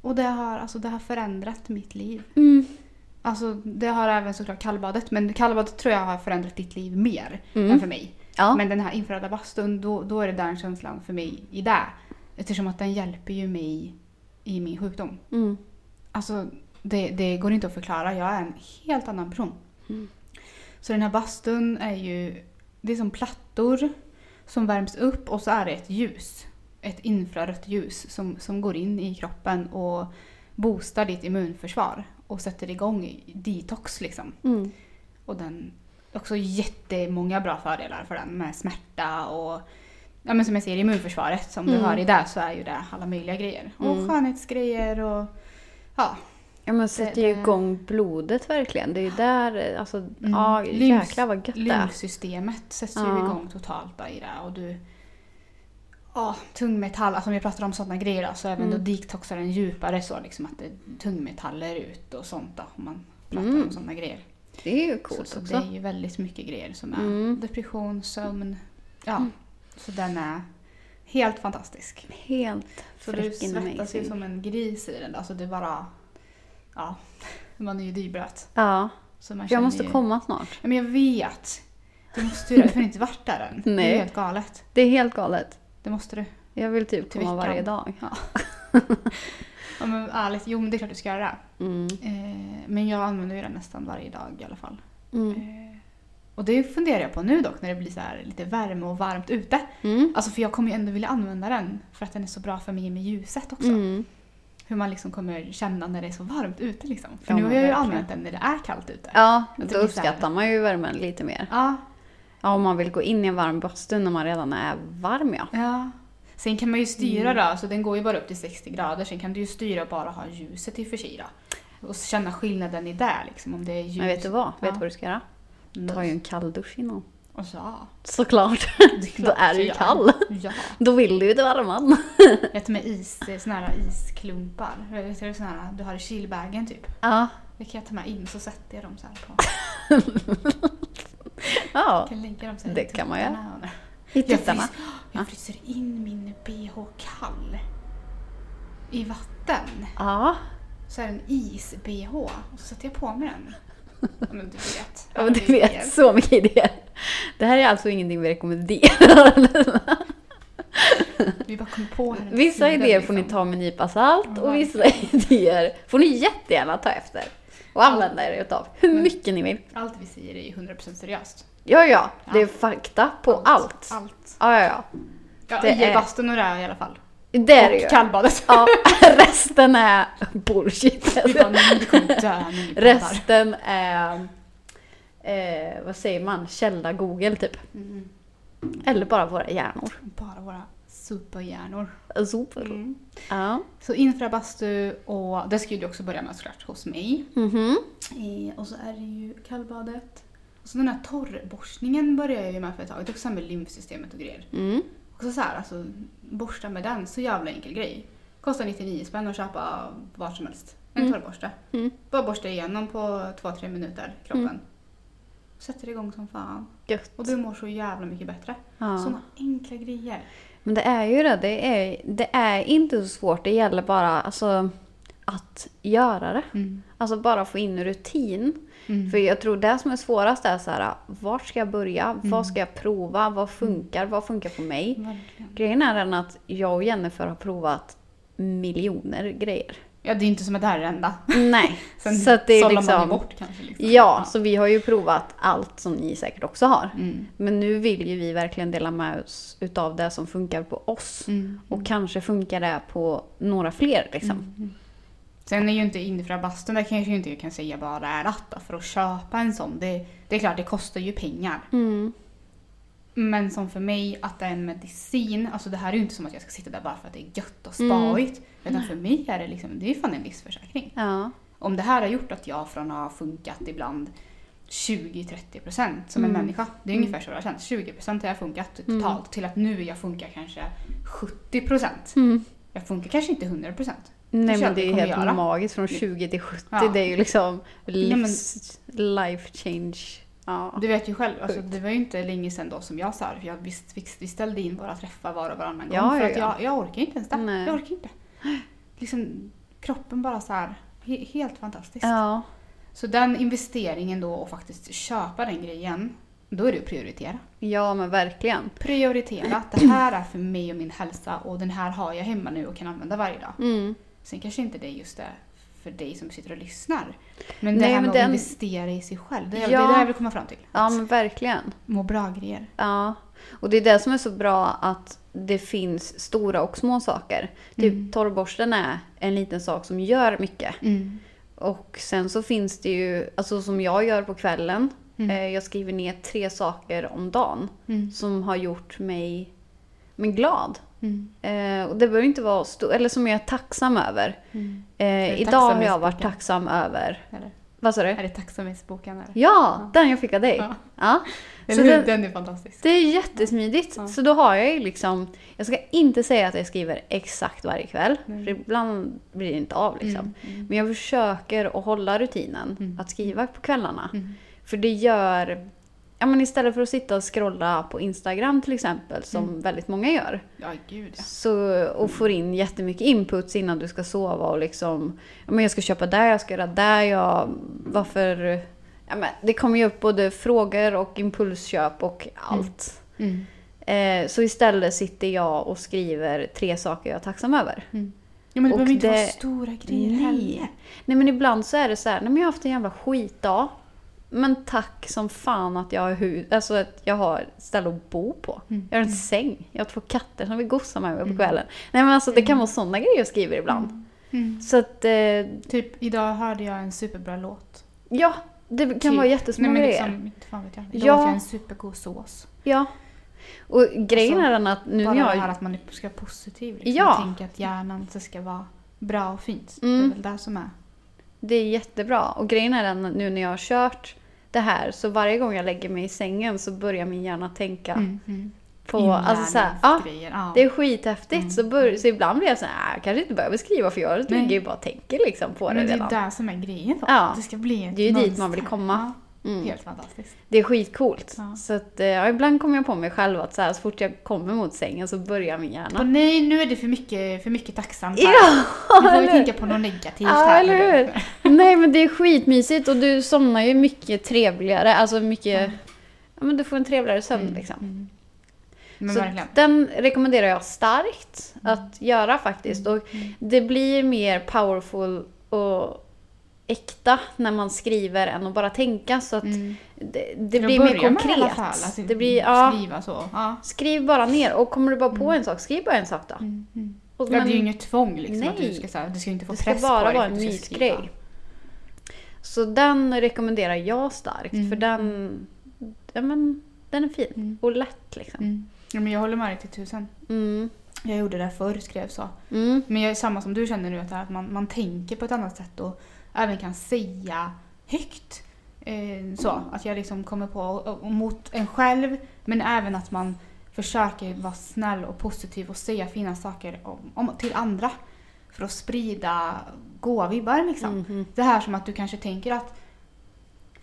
Och det har, alltså, det har förändrat mitt liv. Mm. Alltså det har även såklart kallbadet. Men kallbadet tror jag har förändrat ditt liv mer Mm. än för mig. Ja. Men den här infraröda bastun, då, då är det den känslan för mig i det. Eftersom att den hjälper ju mig i min sjukdom. Mm. Alltså det, det går inte att förklara. Jag är en helt annan person. Mm. Så den här bastun är ju, det är som plattor som värms upp och så är det ett ljus. Ett infrarött ljus som, som går in i kroppen och boostar ditt immunförsvar och sätter igång detox liksom. Mm. Och den också jättemånga bra fördelar för den med smärta och ja, men som jag säger immunförsvaret som du Mm. har i det så är ju det alla möjliga grejer. Och Mm. skönhetsgrejer och ja. Ja men sätter ju igång blodet verkligen. Det är ju där, alltså, ja Lymf- jäklar vad gött det är. Lymfsystemet sätts ju Ja. igång totalt då i det och du Ja, tungmetall, alltså om vi pratar om sådana grejer då, så även Mm. då detoxar den djupare så liksom att det är tungmetaller ut och sånt då om man pratar Mm. om sådana grejer. Det är ju coolt så också. det är ju väldigt mycket grejer som är Mm. depression, sömn. Ja, Mm. så den är helt fantastisk. Helt Så du svettas ju som en gris i den. Alltså det bara... Ja, man är ju dyblöt. Ja, Så man jag måste ju, komma snart. Ja, men jag vet. Du måste ju det. Du har inte varit där än. Det Nej. är helt galet. Det är helt galet. Det måste du. Jag vill typ Till komma veckan. varje dag. Ja, men ärligt, jo men det är klart du ska göra det. Mm. Eh, men jag använder ju den nästan varje dag i alla fall. Mm. Eh, och det funderar jag på nu dock när det blir så lite värme och varmt ute. Mm. Alltså för jag kommer ju ändå vilja använda den för att den är så bra för mig med ljuset också. Mm. Hur man liksom kommer känna när det är så varmt ute liksom. För Ja, nu har jag ju använt den när det är kallt ute. Ja, då uppskattar man ju värmen lite mer. Ja, Ja, om man vill gå in i en varm bastu när man redan är varm ja. ja. Sen kan man ju styra Mm. då, så den går ju bara upp till 60 grader. Sen kan du ju styra och bara ha ljuset i och för sig då. och känna skillnaden i det liksom. Om det är ljus. Men vet du vad? Vet Ja. du vad du ska göra? Ta ju en kalldusch innan. Och så. Såklart. Det är Då är du ju kall. Ja. Då vill du ju till värmen. Jag tar med is, såna här isklumpar. Vet du, såna här, du har i kylbagen typ. Ja. Det kan jag ta med in så sätter jag dem så här på. Ja. Jag kan lägga dem så här Det kan man göra. Tuttarna. I Jag, fryser in min bh kall i vatten. Ja. Så är det en is-bh och så sätter jag på mig den. Men du vet. Ja, men du idéer. vet så mycket idéer. Det här är alltså ingenting vi rekommenderar. Vi bara kom på här Vissa idéer får ni liksom. ta med en nypa salt och Ja, vissa idéer får ni jättegärna ta efter. Och använda er utav hur Men- mycket ni vill. Allt vi säger är ju 100% seriöst. Ja, ja. Det är Allt. fakta på allt. Allt. Ja, ja, ja. Ja, Det är- bastun och det i alla fall. Det är det och ju. kallbadet. Ja, resten är bullshit. Resten är, eh, vad säger man, källa Google typ. Mm. Eller bara våra hjärnor. Bara våra superhjärnor. Super. Mm. Ja. Så infra bastu och det ska ju du också börja med såklart hos mig. Mhm. Eh, och så är det ju kallbadet. Så den här torrborstningen börjar jag ju med för ett tag. Det också med lymfsystemet och grejer. Mm. Och så, så här, alltså borsta med den, så jävla enkel grej. Kostar 99 spänn att köpa vart som helst. En Mm. torrborste. Mm. Bara borsta igenom på 2-3 minuter, kroppen. Mm. Sätter igång som fan. Gött. Och du mår så jävla mycket bättre. Ja. Såna enkla grejer. Men det är ju det. Det är, det är inte så svårt. Det gäller bara alltså, att göra det. Mm. Alltså bara få in rutin. Mm. För jag tror det som är svårast är så här, vart ska jag börja? Vad ska jag prova? Vad funkar? Vad funkar på mig? Verkligen. Grejen är den att jag och Jennifer har provat miljoner grejer. Ja, det är inte som att det här är det enda. Nej, Sen så att det är sållar man liksom... bort kanske. Liksom. Ja, så vi har ju provat allt som ni säkert också har. Mm. Men nu vill ju vi verkligen dela med oss utav det som funkar på oss. Mm. Och kanske funkar det på några fler liksom. Mm. Sen är ju inte infra bastun, där kanske jag inte kan säga bara är att för att köpa en sån. Det, det är klart, det kostar ju pengar. Mm. Men som för mig, att det är en medicin. Alltså det här är ju inte som att jag ska sitta där bara för att det är gött och Mm. spaigt. Utan för mig är det liksom, det är fan en livsförsäkring. Ja. Om det här har gjort att jag från att ha funkat ibland 20-30% som en Mm. människa. Det är ungefär så det har känts. 20% har jag funkat totalt till att nu jag funkar kanske 70%. Mm. Jag funkar kanske inte 100%. Nej men det är helt göra. magiskt från 20 till 70. Ja. Det är ju liksom men- livs, life change. Ja. Du vet ju själv, alltså, det var ju inte länge sedan då som jag sa. För jag visst, visst, vi ställde in våra träffar var och varannan gång. Ja, för att ja. jag, jag orkar inte ens det. Nej. Jag orkar inte. Liksom, kroppen bara så här, he, helt fantastiskt. ja. Så den investeringen då och faktiskt köpa den grejen, då är det att prioritera. Ja men verkligen. Prioritera att det här är för mig och min hälsa och den här har jag hemma nu och kan använda varje dag. Mm. Sen kanske inte det är just det för dig som sitter och lyssnar. Men Nej, det här men med den- att investera i sig själv, det är, Ja. det är det jag vill komma fram till. Ja men verkligen. Må bra-grejer. Ja. Och det är det som är så bra att det finns stora och små saker. Typ Mm. torrborsten är en liten sak som gör mycket. Mm. Och sen så finns det ju, alltså som jag gör på kvällen. Mm. Eh, jag skriver ner tre saker om dagen Mm. som har gjort mig men glad. Mm. Eh, och det behöver inte vara stort, eller som jag är tacksam över. Mm. Eh, idag har jag varit tacksam över... Eller, Vad sa du? är det tacksamhetsboken? Eller? Ja, den jag fick av dig. Ja. Ja. Så den, Den är fantastisk. det är jättesmidigt. Ja. Så då har jag ju liksom... Jag ska inte säga att jag skriver exakt varje kväll. Nej. För ibland blir det inte av liksom. Mm. Mm. Men jag försöker att hålla rutinen Mm. att skriva på kvällarna. Mm. För det gör... Ja, men istället för att sitta och scrolla på Instagram till exempel, som Mm. väldigt många gör. Ja, gud ja. Så, och får in jättemycket inputs innan du ska sova och liksom... Ja, men jag ska köpa där, jag ska göra där, jag... Varför... Ja, men det kommer ju upp både frågor och impulsköp och allt. Mm. Eh, så istället sitter jag och skriver tre saker jag är tacksam över. Mm. Ja, men det Och behöver inte vara det- stora grejer Nej. heller. Nej men ibland så är det så här, nej men jag har haft en jävla skitdag. Men tack som fan att jag har, hu- alltså att jag har ställe att bo på. Mm. Jag har en säng, jag har två katter som vill gossa med mig på kvällen. Nej men alltså det kan vara sådana grejer jag skriver ibland. Mm. Så att, eh, Typ idag hörde jag en superbra låt. ja, det kan Typ. vara jättesmå Nej, men grejer. liksom, inte fan vet jag. Idag Ja. åt jag en supergod sås. Ja. Och grejen Alltså, är den att nu Bara när det här jag... att man ska vara positiv. Liksom. Ja. Och tänka att hjärnan så ska vara bra och fint. Mm. Det är väl det som är Det är jättebra. Och grejen är den nu när jag har kört det här så varje gång jag lägger mig i sängen så börjar min hjärna tänka Mm, mm. på... Alltså så här, ja, det är skithäftigt. Så, bör, så ibland blir jag så här, "Ah, jag kanske inte behöver skriva för jag Mm. Ligger ju bara och tänker liksom på det Men det är redan. det som är grejen. Ja. Det ska bli ett Det är ju dit man vill komma. Mm. Helt fantastiskt. Det är skitcoolt. Ja. Så att, eh, ja, ibland kommer jag på mig själv att så, här, så fort jag kommer mot sängen så börjar min Och hjärna. nej, nu är det för mycket, för mycket tacksamt här. Ja, Nu får vi tänka på något negativt Ja, här. eller hur? Nej, men det är skitmysigt och du somnar ju mycket trevligare. Alltså mycket... Ja, men du får en trevligare sömn liksom. Mm. Men Så verkligen. den rekommenderar jag starkt att göra faktiskt. Och det blir mer powerful och äkta när man skriver än att bara tänka. Så att Mm. det, det blir mer med konkret. fall, alltså, det blir, ja, Skriva så. Ja. skriv bara ner. Och kommer du bara på en sak, skriv bara en sak då. Mm. Mm. Och, Ja, det är ju men inget tvång liksom. Att du Nej. ska, så här, du ska inte få det ska press på bara dig vara för en att du ska skriva. mysgrej. Så den rekommenderar jag starkt. Mm. För den, ja, men, den är fin. Mm. Och lätt liksom. Mm. Ja, men jag håller med dig till tusen. Mm. Jag gjorde det förr, skrev så. Mm. Men jag är samma som du känner nu, det att man, man tänker på ett annat sätt och även kan säga högt. Eh, så, att jag liksom kommer på och, och mot en själv, men även att man försöker vara snäll och positiv och säga fina saker om, om, till andra. För att sprida goa vibbar liksom. Mhm. Det här som att du kanske tänker att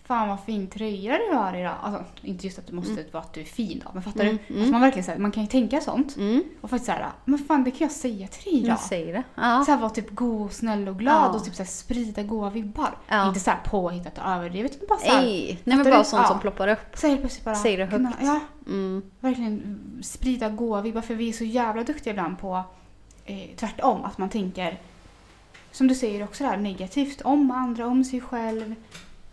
Fan vad fin tröja du har idag. Alltså, inte just att det måste vara att du är fin då, men fattar Mm, du? mm. Att man verkligen så här, man kan ju tänka sånt. Mm. Och faktiskt såhär, men fan det kan jag säga till dig idag. Säger det. Ja. Så här vara typ god och snäll och glad Ja. och typ så här sprida goda vibbar. Ja. Inte så här påhittat och överdrivet utan bara så här, Nej, nej men bara du? sånt som ploppar upp. så helt plötsligt bara Säg det högt. Ja, Mm. verkligen sprida goda vibbar för vi är så jävla duktiga ibland på eh, tvärtom. Att man tänker, som du säger också där negativt om andra, om sig själv.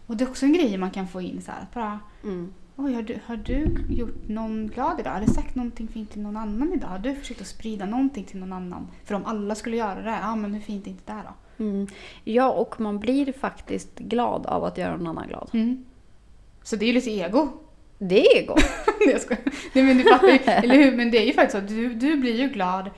Och det är också en grej man kan få in så här, att bara Mm. Oj, har du, har du gjort någon glad idag? Eller sagt någonting fint till någon annan idag? Har du försökt att sprida någonting till någon annan? För om alla skulle göra det, ja men hur fint är inte det då? Mm. Ja, och man blir faktiskt glad av att göra någon annan glad. Så det är ju lite ego. Det är gott. Nej, jag skojar. Nej men du fattar ju, eller hur? Men det är ju faktiskt så att du, du blir ju glad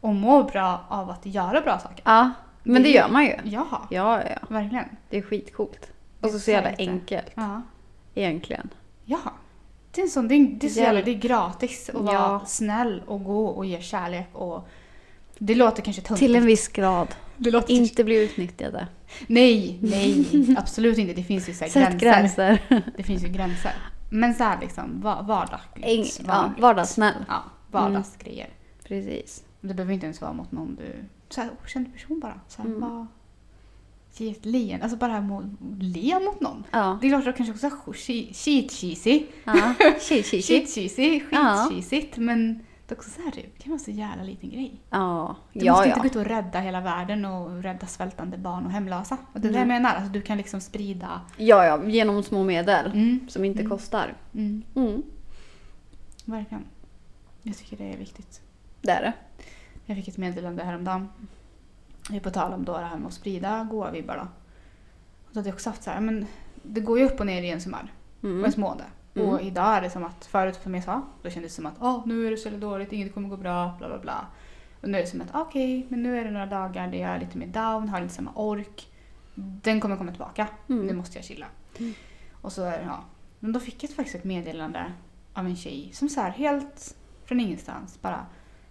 och mår bra av att göra bra saker. Ja, men det Det- gör man ju. Ja, Ja, ja, ja. verkligen. Det är skitcoolt. Och så så jävla enkelt Ja. egentligen. ja. Det är, sån, det är, det är så jävla, det är gratis att vara Ja. snäll och gå och ge kärlek och det låter kanske töntigt. Till en viss grad. det låter Inte bli utnyttjade. Nej, nej, absolut inte. Det finns ju så gränser. gränser. Det finns ju gränser. Men så här liksom, va- vardagligt. Eng- ja, vardagssnäll. Ja, vardagsgrejer. Precis. Det behöver inte ens vara mot någon du... Så här okänd person bara. Så här, Mm. bara ge ett leende. Alltså bara må, le mot någon. Ja. Det är klart att kanske också är che- shit cheesy. ja. Tji, tji, tji. Shit cheesy, Ja. skitcheesigt. Men det är också så här, det kan vara så jävla liten grej. Ja. Du Ja, måste inte ja. gå ut och rädda hela världen och rädda svältande barn och hemlösa. Och det är det jag Mm. menar. Alltså, du kan liksom sprida... Ja, ja. Genom små medel. Mm. Som inte Mm. kostar. Mm. Mm. Verkligen. Jag tycker det är viktigt. Det är det. Jag fick ett meddelande häromdagen. På tal om då det här med att sprida goa vibbar då. Och då hade jag också haft så här, men det går ju upp och ner i ens humör och Mm. ens mående. Mm. Och idag är det som att, förut som jag sa, då kändes det som att Åh, nu är det så jävla dåligt, inget kommer gå bra, bla bla bla. Och nu är det som att okej, men nu är det några dagar där jag är lite mer down, har inte samma ork. Den kommer komma tillbaka. Mm. Nu måste jag chilla. Mm. Och så är det, ja. Men då fick jag faktiskt ett meddelande av en tjej som så här helt från ingenstans bara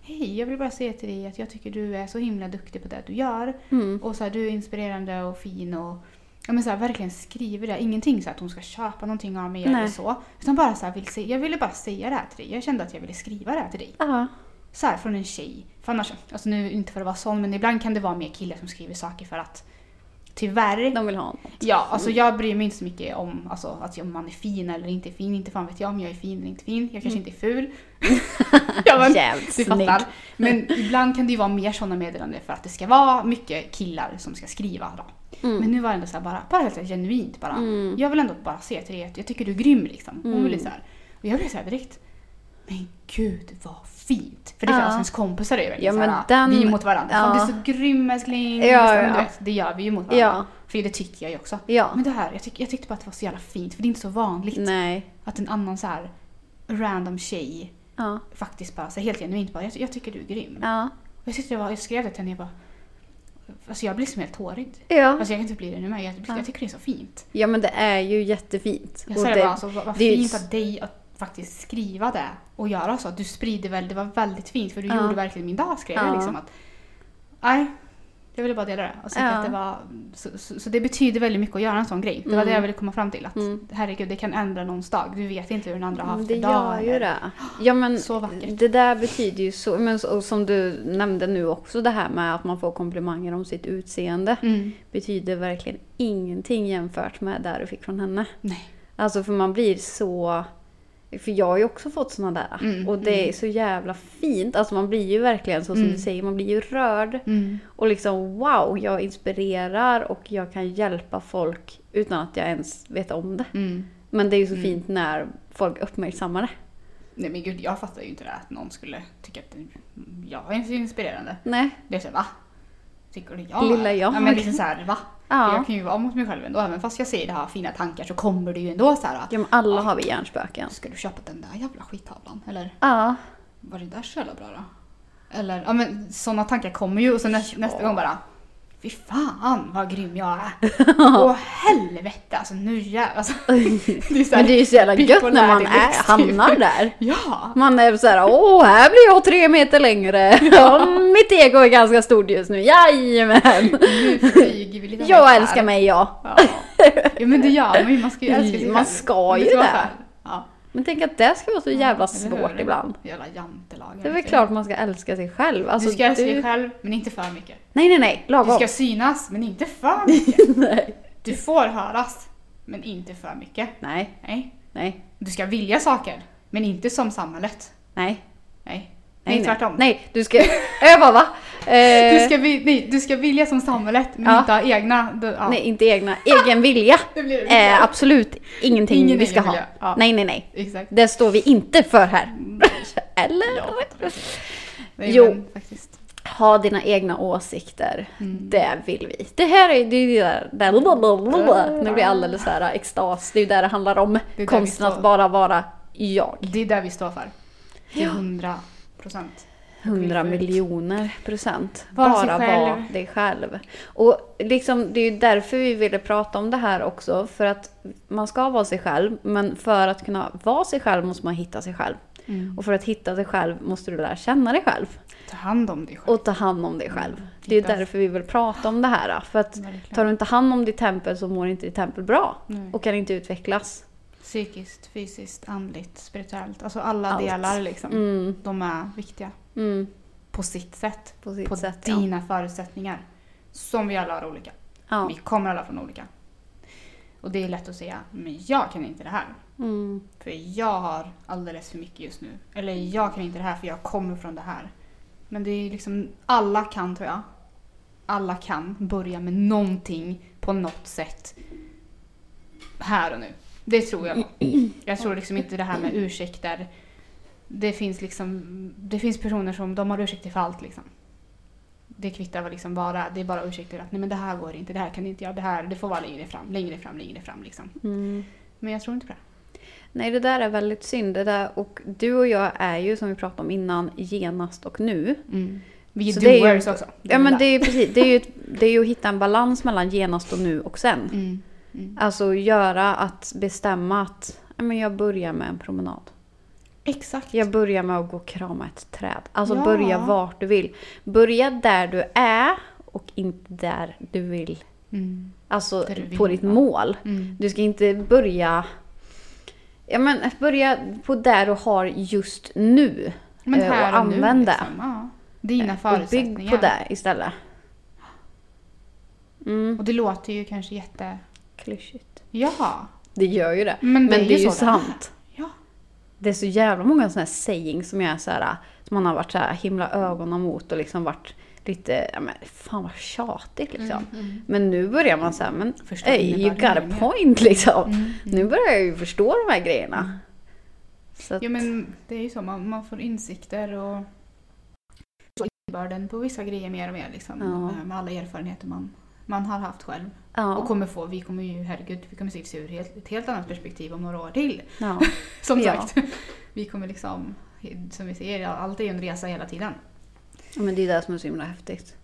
Hej, jag vill bara säga till dig att jag tycker du är så himla duktig på det du gör. Mm. Och så här, du är inspirerande och fin och ja, men så här, verkligen skriver det. Ingenting så att hon ska köpa någonting av mig Nej. eller så. Utan bara så här, vill se, jag ville bara säga det här till dig. Jag kände att jag ville skriva det här till dig. Ja. Så här från en tjej. För annars, alltså nu inte för att vara sån, men ibland kan det vara mer killar som skriver saker för att tyvärr De vill ha något. Ja, alltså jag bryr mig inte så mycket om alltså, att om man är fin eller inte fin. Inte fan vet jag om jag är fin eller inte fin. Jag kanske Mm. inte är ful. ja, men, Jävligt du snygg. fattar. Men ibland kan det ju vara mer sådana meddelanden för att det ska vara mycket killar som ska skriva. Då. Mm. Men nu var det ändå så bara, bara helt genuint. Bara. Mm. Jag vill ändå bara säga till dig jag tycker du är grym liksom. Hon Mm. ville så här. Och jag blev så direkt, men gud vad fint. För det är Ja. ens kompisar är ju verkligen Ja, så men här, den- vi mot varandra. Fan, ja. du är så grym älskling. Ja, Ja, ja. Vet, det gör vi ju mot varandra. Ja. För det tycker jag ju också. Ja. Men det här, jag, tyck, jag tyckte bara att det var så jävla fint. För det är inte så vanligt Nej. att en annan så här random tjej Ja. faktiskt bara så helt genuint bara, jag, jag tycker du är grym. Ja. Och jag, det var, jag skrev det till henne jag bara, Alltså jag blir som helt tårig. Ja. Alltså jag kan inte bli det nu med. Jag, Ja. jag tycker det är så fint. ja, men det är ju jättefint. Jag säger det- bara alltså, vad, vad är fint av dig att faktiskt skriva det och göra så. Du sprider väl, det var väldigt fint för du Ja. gjorde verkligen min dag skrev Ja. jag liksom att Nej, jag ville bara dela det. Och så, Ja. det var, så, så, så det betyder väldigt mycket att göra en sån grej. Det var Mm. det jag ville komma fram till. Att Mm. herregud, det kan ändra någons dag. Du vet inte hur den andra har haft det dag. gör ju det. Ja, men Så vackert. det där betyder ju så, men och som du nämnde nu också det här med att man får komplimanger om sitt utseende. Mm. Betyder verkligen ingenting jämfört med det du fick från henne. Nej. Alltså för man blir så... För jag har ju också fått såna där. Mm, och det är mm. så jävla fint. Alltså man blir ju verkligen så som Mm. du säger, man blir ju rörd. Mm. Och liksom wow, jag inspirerar och jag kan hjälpa folk utan att jag ens vet om det. Mm. Men det är ju så Mm. fint när folk uppmärksammar det. Nej men gud, jag fattar ju inte det att någon skulle tycka att jag är så inspirerande. Nej. Det är såhär, va? Tycker du jag? Lilla jag. Ja men liksom såhär, va? Ja. Jag kan ju vara mot mig själv ändå. Även fast jag säger det här fina tankar så kommer det ju ändå så här. ja men alla har vi hjärnspöken. Ska du köpa den där jävla skittavlan? Eller Ja. var det där så jävla bra då? Eller, ja men sådana tankar kommer ju och så nästa, nästa gång bara Fy fan vad grym jag är! Åh helvete alltså nu jävlar! Alltså, det Men det är ju så jävla gött när man är, hamnar typ. där. Ja! Man är så här, åh här blir jag tre meter längre. Ja. Mitt ego är ganska stort just nu, jajamän. Nu flyger vi lite Jag här. älskar mig jag. Ja. ja men det gör man ju, man ska ju älska sig Man ska ju det. Ja. Men tänk att det ska vara så jävla hur? svårt ibland. Jävla jantelag. Det är väl klart man ska älska sig själv. Alltså, du ska älska dig själv, men inte för mycket. Nej, nej, nej. Du Lagom. ska synas, men inte för mycket. nej. Du får höras, men inte för mycket. nej, Nej. nej, Du ska vilja saker, men inte som samhället. nej. Nej. Nej, tvärtom. Nej, du ska öva va? Eh, Du, ska, vi- nej, du ska vilja som samhället, men Ja. inte ha egna. Du, ja. Nej, inte egna. Egen vilja Det det. är absolut ingenting Ingen vi ska ha. Ja. Nej, nej, nej. Exakt. Det står vi inte för här. Eller? Ja. Nej, Jo. Men, faktiskt. Ha dina egna åsikter. Mm. Det vill vi. Det här är det ju där, där nu blir jag alldeles så här extas. Det är ju där det handlar om. Konsten att bara vara jag. Det är där vi står för. Till hundra procent. 100 Precis. miljoner procent. Sig Bara vara dig själv. Och liksom, det är ju därför vi ville prata om det här också. För att man ska vara sig själv. Men för att kunna vara sig själv måste man hitta sig själv. Mm. Och för att hitta dig själv måste du lära känna dig själv. Ta hand om dig själv. Och ta hand om dig själv. Det är Hitta- därför vi vill prata om det här. För att Verkligen. tar du inte hand om ditt tempel så mår inte ditt tempel bra. Nej. Och kan inte utvecklas. Psykiskt, fysiskt, andligt, spirituellt. Alltså alla Allt. delar liksom. Mm, De är viktiga. Mm, På sitt sätt. på sitt På sätt ja. dina förutsättningar. Som vi alla har olika. ja. Vi kommer alla från olika. Och det är lätt att säga, men jag kan inte det här. Mm, För jag har alldeles för mycket just nu. Eller jag kan inte det här för jag kommer från det här. Men det är liksom, alla kan tror jag. Alla kan börja med någonting på något sätt. Här och nu. Det tror jag. Jag tror liksom inte det här med ursäkter. Det finns liksom, det finns personer som de har ursäkter för allt liksom. Det kvittar vad liksom vad det är. Bara ursäkter att nej men det här går inte, det här kan inte jag, det här, det får vara längre fram, längre fram, längre fram liksom. mm. Men jag tror inte på det. Nej, det där är väldigt synd. Det där, och du och jag är ju, som vi pratade om innan, genast och nu. Vi är Så det är ju doers inte- också. Ja, men det är ju precis. Det är ju, det är ju att hitta en balans mellan genast och nu och sen. Mm. Mm. Alltså göra att bestämma att ja, men jag börjar med en promenad. Exakt. Jag börjar med att gå och krama ett träd. Alltså Ja. börja vart du vill. Börja där du är och inte där du vill. Mm. Alltså du vill på ditt vara. mål. Mm. Du ska inte börja... Ja men börja på där du har just nu. Men Eh, här och och nu, använda. liksom. ja. Dina Och förutsättningar. bygg på det istället. Mm. Och det låter ju kanske jätte... Klyschigt. Ja. Det gör ju det. Men Men det det är, ju sant. Det är så jävla många sådana här sayings som jag är så här, som man har varit så här himla ögonen mot och liksom varit lite, ja men fan vad tjatigt liksom. Mm. Men nu börjar man säga, men Förstå hey, you got a point liksom. Mm. Nu börjar jag ju förstå de här grejerna. Så att, Ja men det är ju så, man, man får insikter och så innebörden på vissa grejer mer och mer liksom. Ja. Med alla erfarenheter man, man har haft själv. Och ja, kommer få. Vi kommer ju, herregud, vi kommer säkert se ur helt, ett helt annat perspektiv om några år till. ja, Som sagt. Vi kommer liksom, som vi ser, allt är ju en resa hela tiden. Men det är det som är så himla häftigt.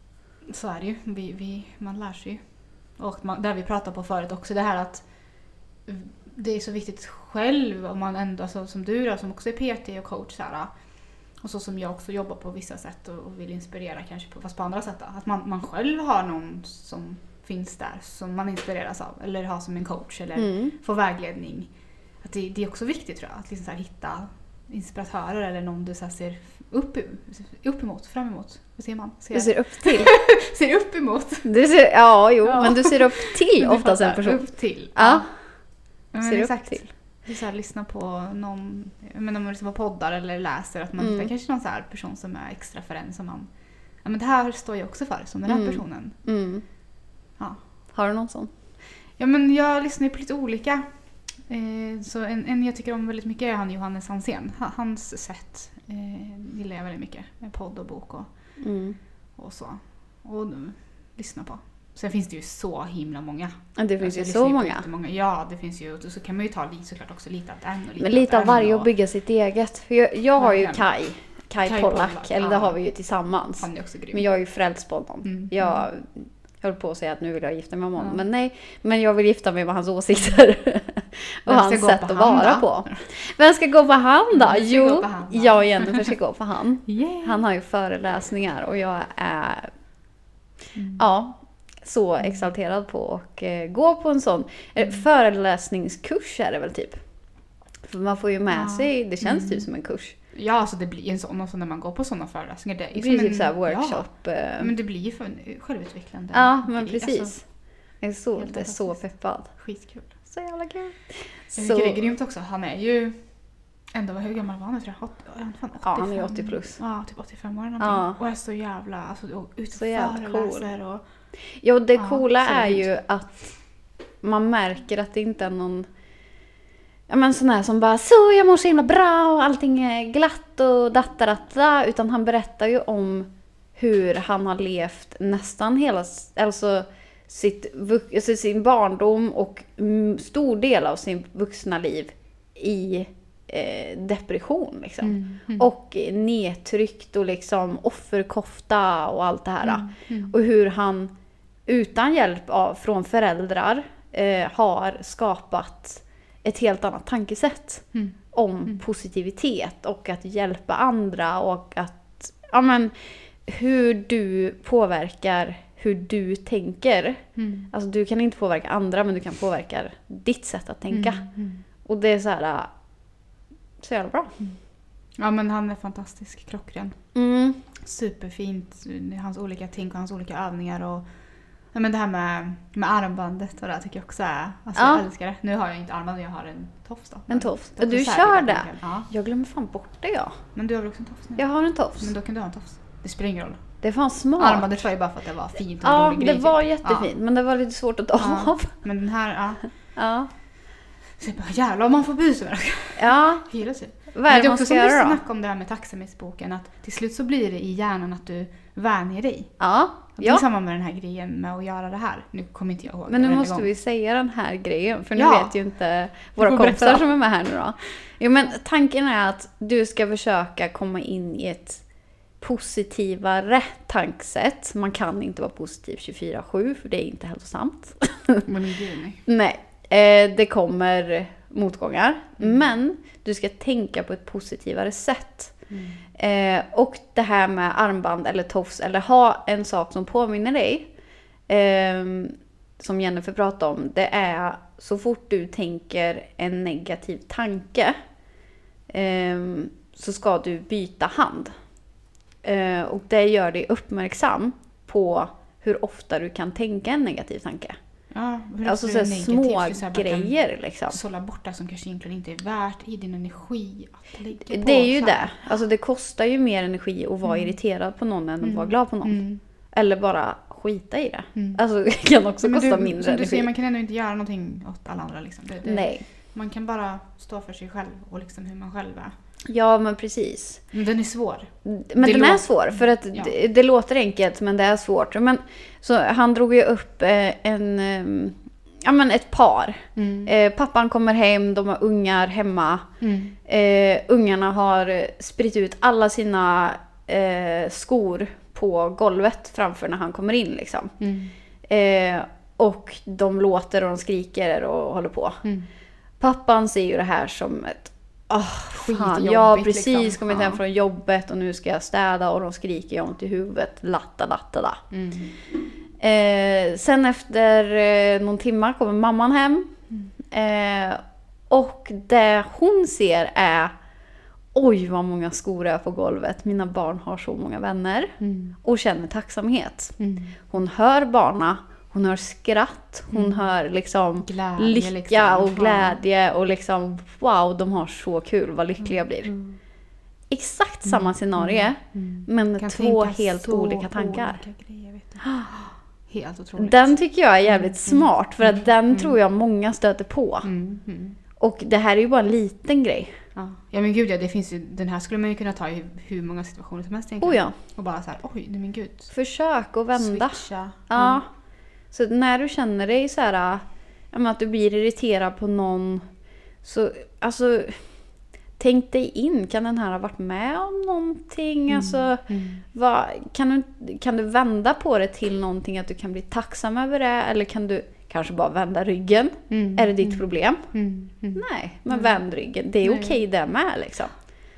Så är det ju. Vi, vi, man lär sig ju. Och man, där vi pratade på förut också, det här att det är så viktigt själv om man ändå, alltså, som du då, som också är PT och coach så här, och så som jag också jobbar på vissa sätt och, vill inspirera kanske på, fast på andra sätt. Då, att man, man själv har någon som finns där som man inspireras av eller har som en coach eller Mm. får vägledning. Att det, det är också viktigt tror jag, att liksom så hitta inspiratörer eller någon du så ser upp, upp emot, fram emot. Vad säger man? Ser, Du ser upp till. ser upp emot. Du ser, ja, jo, Ja. men du ser upp till oftast en person. Upp till. Ja, men ser upp exakt. till. Så här, lyssna på någon, menar, om man lyssnar på poddar eller läser, att man Mm. hittar kanske någon så här person som är extra för en som man, ja men det här står jag också för, som den här Mm. personen. Mm. Ja. Har du någon sån? Ja men jag lyssnar ju på lite olika. Eh, så en, en jag tycker om väldigt mycket är han Johannes Hansén. Ha- Hans sätt eh, gillar jag väldigt mycket. Med podd och bok och, Mm. och så. Och lyssna på. Sen finns det ju så himla många. Ja, Det finns Alltså, ju jag lyssnar så många. jättemånga. Ja, det finns ju. Och så kan man ju ta lite, såklart också lite av den och lite Men lite av den varje och och- bygga sitt eget. För jag, jag har ju. Kai. Kai, Kai Pollak. Pollak, Eller det har vi ju tillsammans. Han är också grym. Men jag är ju frälst på honom. Mm. Jag höll på att säga att nu vill jag gifta mig med honom. Ja. Men nej, men jag vill gifta mig med hans åsikter. och hans sätt att vara då? på. Vem ska gå på han då? Jo, på han då? jag och Jennifer ska gå på han. Yeah. Han har ju föreläsningar och jag är Mm. ja, så exalterad på att eh, gå på en sån eh, Mm. föreläsningskurs är det väl typ. För man får ju med Ja. sig, det känns Mm. typ som en kurs. Ja, alltså det blir en sån och så när man går på såna föreläsningar. Det är Det ju blir som typ en- Ja, workshop. eh, men det blir ju för självutvecklande. Ja, men precis. Alltså, jag är så, jag är så peppad. skitkul. Så jävla kul. Jag Så, tycker det är grymt också. Han är ju ändå, hur gammal var han nu tror jag? Åt- är han fan Ja, han är 85? 80 plus. Ja, typ 85 år eller någonting. Ja. Och är så jävla, alltså och ute Så och föreläser och... ja, det Ja, coola så är ju att man märker att det inte är någon Ja men sån här som bara så jag mår så himla bra och allting är glatt och dattaratta. Utan han berättar ju om hur han har levt nästan hela, alltså sitt, alltså sin barndom och stor del av sin vuxna liv i eh, depression liksom. Mm, mm. Och nedtryckt och liksom offerkofta och allt det här. Mm, mm. Och hur han utan hjälp av, från föräldrar eh, har skapat ett helt annat tankesätt Mm. om Mm. positivitet och att hjälpa andra och att, ja men, hur du påverkar hur du tänker. Mm. Alltså du kan inte påverka andra men du kan påverka ditt sätt att tänka. Mm, mm. Och det är så här, så jävla bra. Ja men han är fantastisk, klockren. Mm. Superfint, hans olika ting och hans olika övningar och Ja, men det här med, med armbandet och det här tycker jag också är... Alltså Ja. jag älskar det. Nu har jag inte armband, jag har en tofs då. En tofs. Du kör det? Ja, Jag glömmer fan bort det jag. men du har väl också en tofs nu? Jag har en tofs. Men då kan du ha en tofs. Det spelar ingen roll. Det är fan smart. Armbandet var ju bara för att det var fint och en Ja, rolig det grej. var typ. jättefint. Men det var lite svårt att ta Ja. av. Men den här, ja. Ja. Så jag bara, jävlar om man får busverk. Ja, Hyra sig. Vad Men är det det man ska göra då? snackade om det här med tacksamhetsboken, att till slut så blir det i hjärnan att du vänjer dig. Ja, Det är ja. samma med den här grejen med att göra det här. Nu kommer inte jag ihåg Men nu måste gång. vi säga den här grejen, för nu Ja. vet ju inte våra kompisar som är med här nu då. Jo men tanken är att du ska försöka komma in i ett positivare tankesätt. Man kan inte vara positiv 24-7 för det är inte hälsosamt. Men gud nej. Nej, eh, det kommer motgångar. Mm. Men du ska tänka på ett positivare sätt. Mm. Eh, och det här med armband eller tofs eller ha en sak som påminner dig. ehm, som Jennifer pratade om. Det är så fort du tänker en negativ tanke. ehm, så ska du byta hand. Eh, och det gör dig uppmärksam på hur ofta du kan tänka en negativ tanke. Ja, Alltså så små så grejer liksom. Sålla bort det som kanske egentligen inte är värt i din energi att lägga på. Det är ju det. Alltså det kostar ju mer energi att vara Mm. irriterad på någon än att Mm. vara glad på någon. Mm. Eller bara skita i det. Mm. Alltså det kan också Men kosta du, mindre som du energi. säger, man kan ändå inte göra någonting åt alla andra. Liksom. Det, det, Nej. Man kan bara stå för sig själv och liksom hur man själv är. Ja men precis. Den är svår. Men Det den är svår för att Ja. det, det låter enkelt men det är svårt. Men, så han drog ju upp eh, en, eh, ja men ett par. Mm. Eh, pappan kommer hem, de har ungar hemma. Mm. Eh, ungarna har spritt ut alla sina eh, skor på golvet framför när han kommer in liksom. Mm. Eh, och de låter och de skriker och håller på. Mm. Pappan ser ju det här som ett Oh, Skitjobbigt, jag har precis liksom. kommit hem Ja. från jobbet och nu ska jag städa och de skriker jag ont i huvudet. Latta, latta, da. Mm. Eh, sen efter eh, någon timme kommer mamman hem. Eh, och det hon ser är Oj vad många skor det är på golvet. Mina barn har så många vänner. Mm. Och känner tacksamhet. Mm. Hon hör barna, hon hör skratt, hon hör liksom Glädje, lycka liksom. och glädje och liksom wow, de har så kul, vad lyckliga jag blir. Exakt samma scenario, Mm. men Kan två helt olika tankar. olika grejer. Helt otroligt. Den tycker jag är jävligt smart, för att den tror jag många stöter på. Mm. Mm. Och det här är ju bara en liten grej. Ja. ja men gud ja, det finns ju, den här skulle man ju kunna ta i hur många situationer som helst egentligen. Oh ja, Och bara så här, oj, nej men gud. försök att vända. Switcha. Ja. Så när du känner dig så här, men att du blir irriterad på någon, så alltså tänk dig in, kan den här ha varit med om någonting? Alltså, Mm. vad, kan, du, kan du vända på det till någonting, att du kan bli tacksam över det? Eller kan du kanske bara vända ryggen? Mm. Är det ditt problem? Mm. Mm. Nej, men vänd ryggen. Det är okej det med liksom.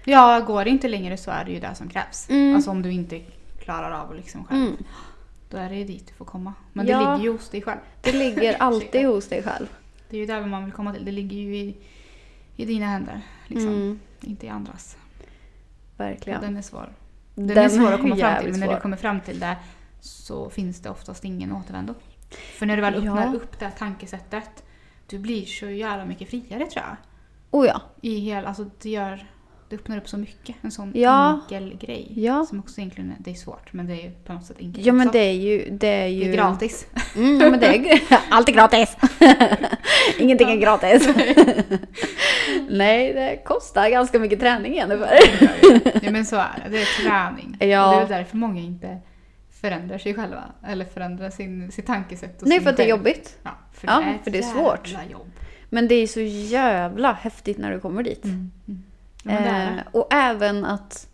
Ja, går det inte längre så är det ju det som krävs. Mm. Alltså om du inte klarar av liksom själv. Då är det ju dit du får komma. Men Ja. det ligger ju hos dig själv. Det ligger alltid hos dig själv. Det är ju där man vill komma till. Det ligger ju i, i dina händer. Liksom. Mm, Inte i andras. verkligen. Och den är svår. Den, Den är svår att komma fram till. Men när svår. du kommer fram till det så finns det oftast ingen återvändo. För när du väl öppnar Ja. upp det här tankesättet. Du blir så jävla mycket friare tror jag. Oh ja. I hel, alltså det gör... Det öppnar upp så mycket. En sån Ja. enkel grej. Ja. Som också egentligen är, det är svårt men det är på något sätt enkelt Ja men också. det är ju... Det är ju... Det är gratis. Mm, ja, men det är allt är gratis. Ingenting är gratis. Nej, det kostar ganska mycket träning Jennifer. ja men så är det. Det är träning. Ja. Och det är därför många inte förändrar sig själva. Eller förändrar sin, sitt tankesätt. Och Nej, för att det är jobbigt. Ja, för Ja, det är för det är svårt. jobb. Men det är så jävla häftigt när du kommer dit. Mm. Mm. Ja, det Eh, och även att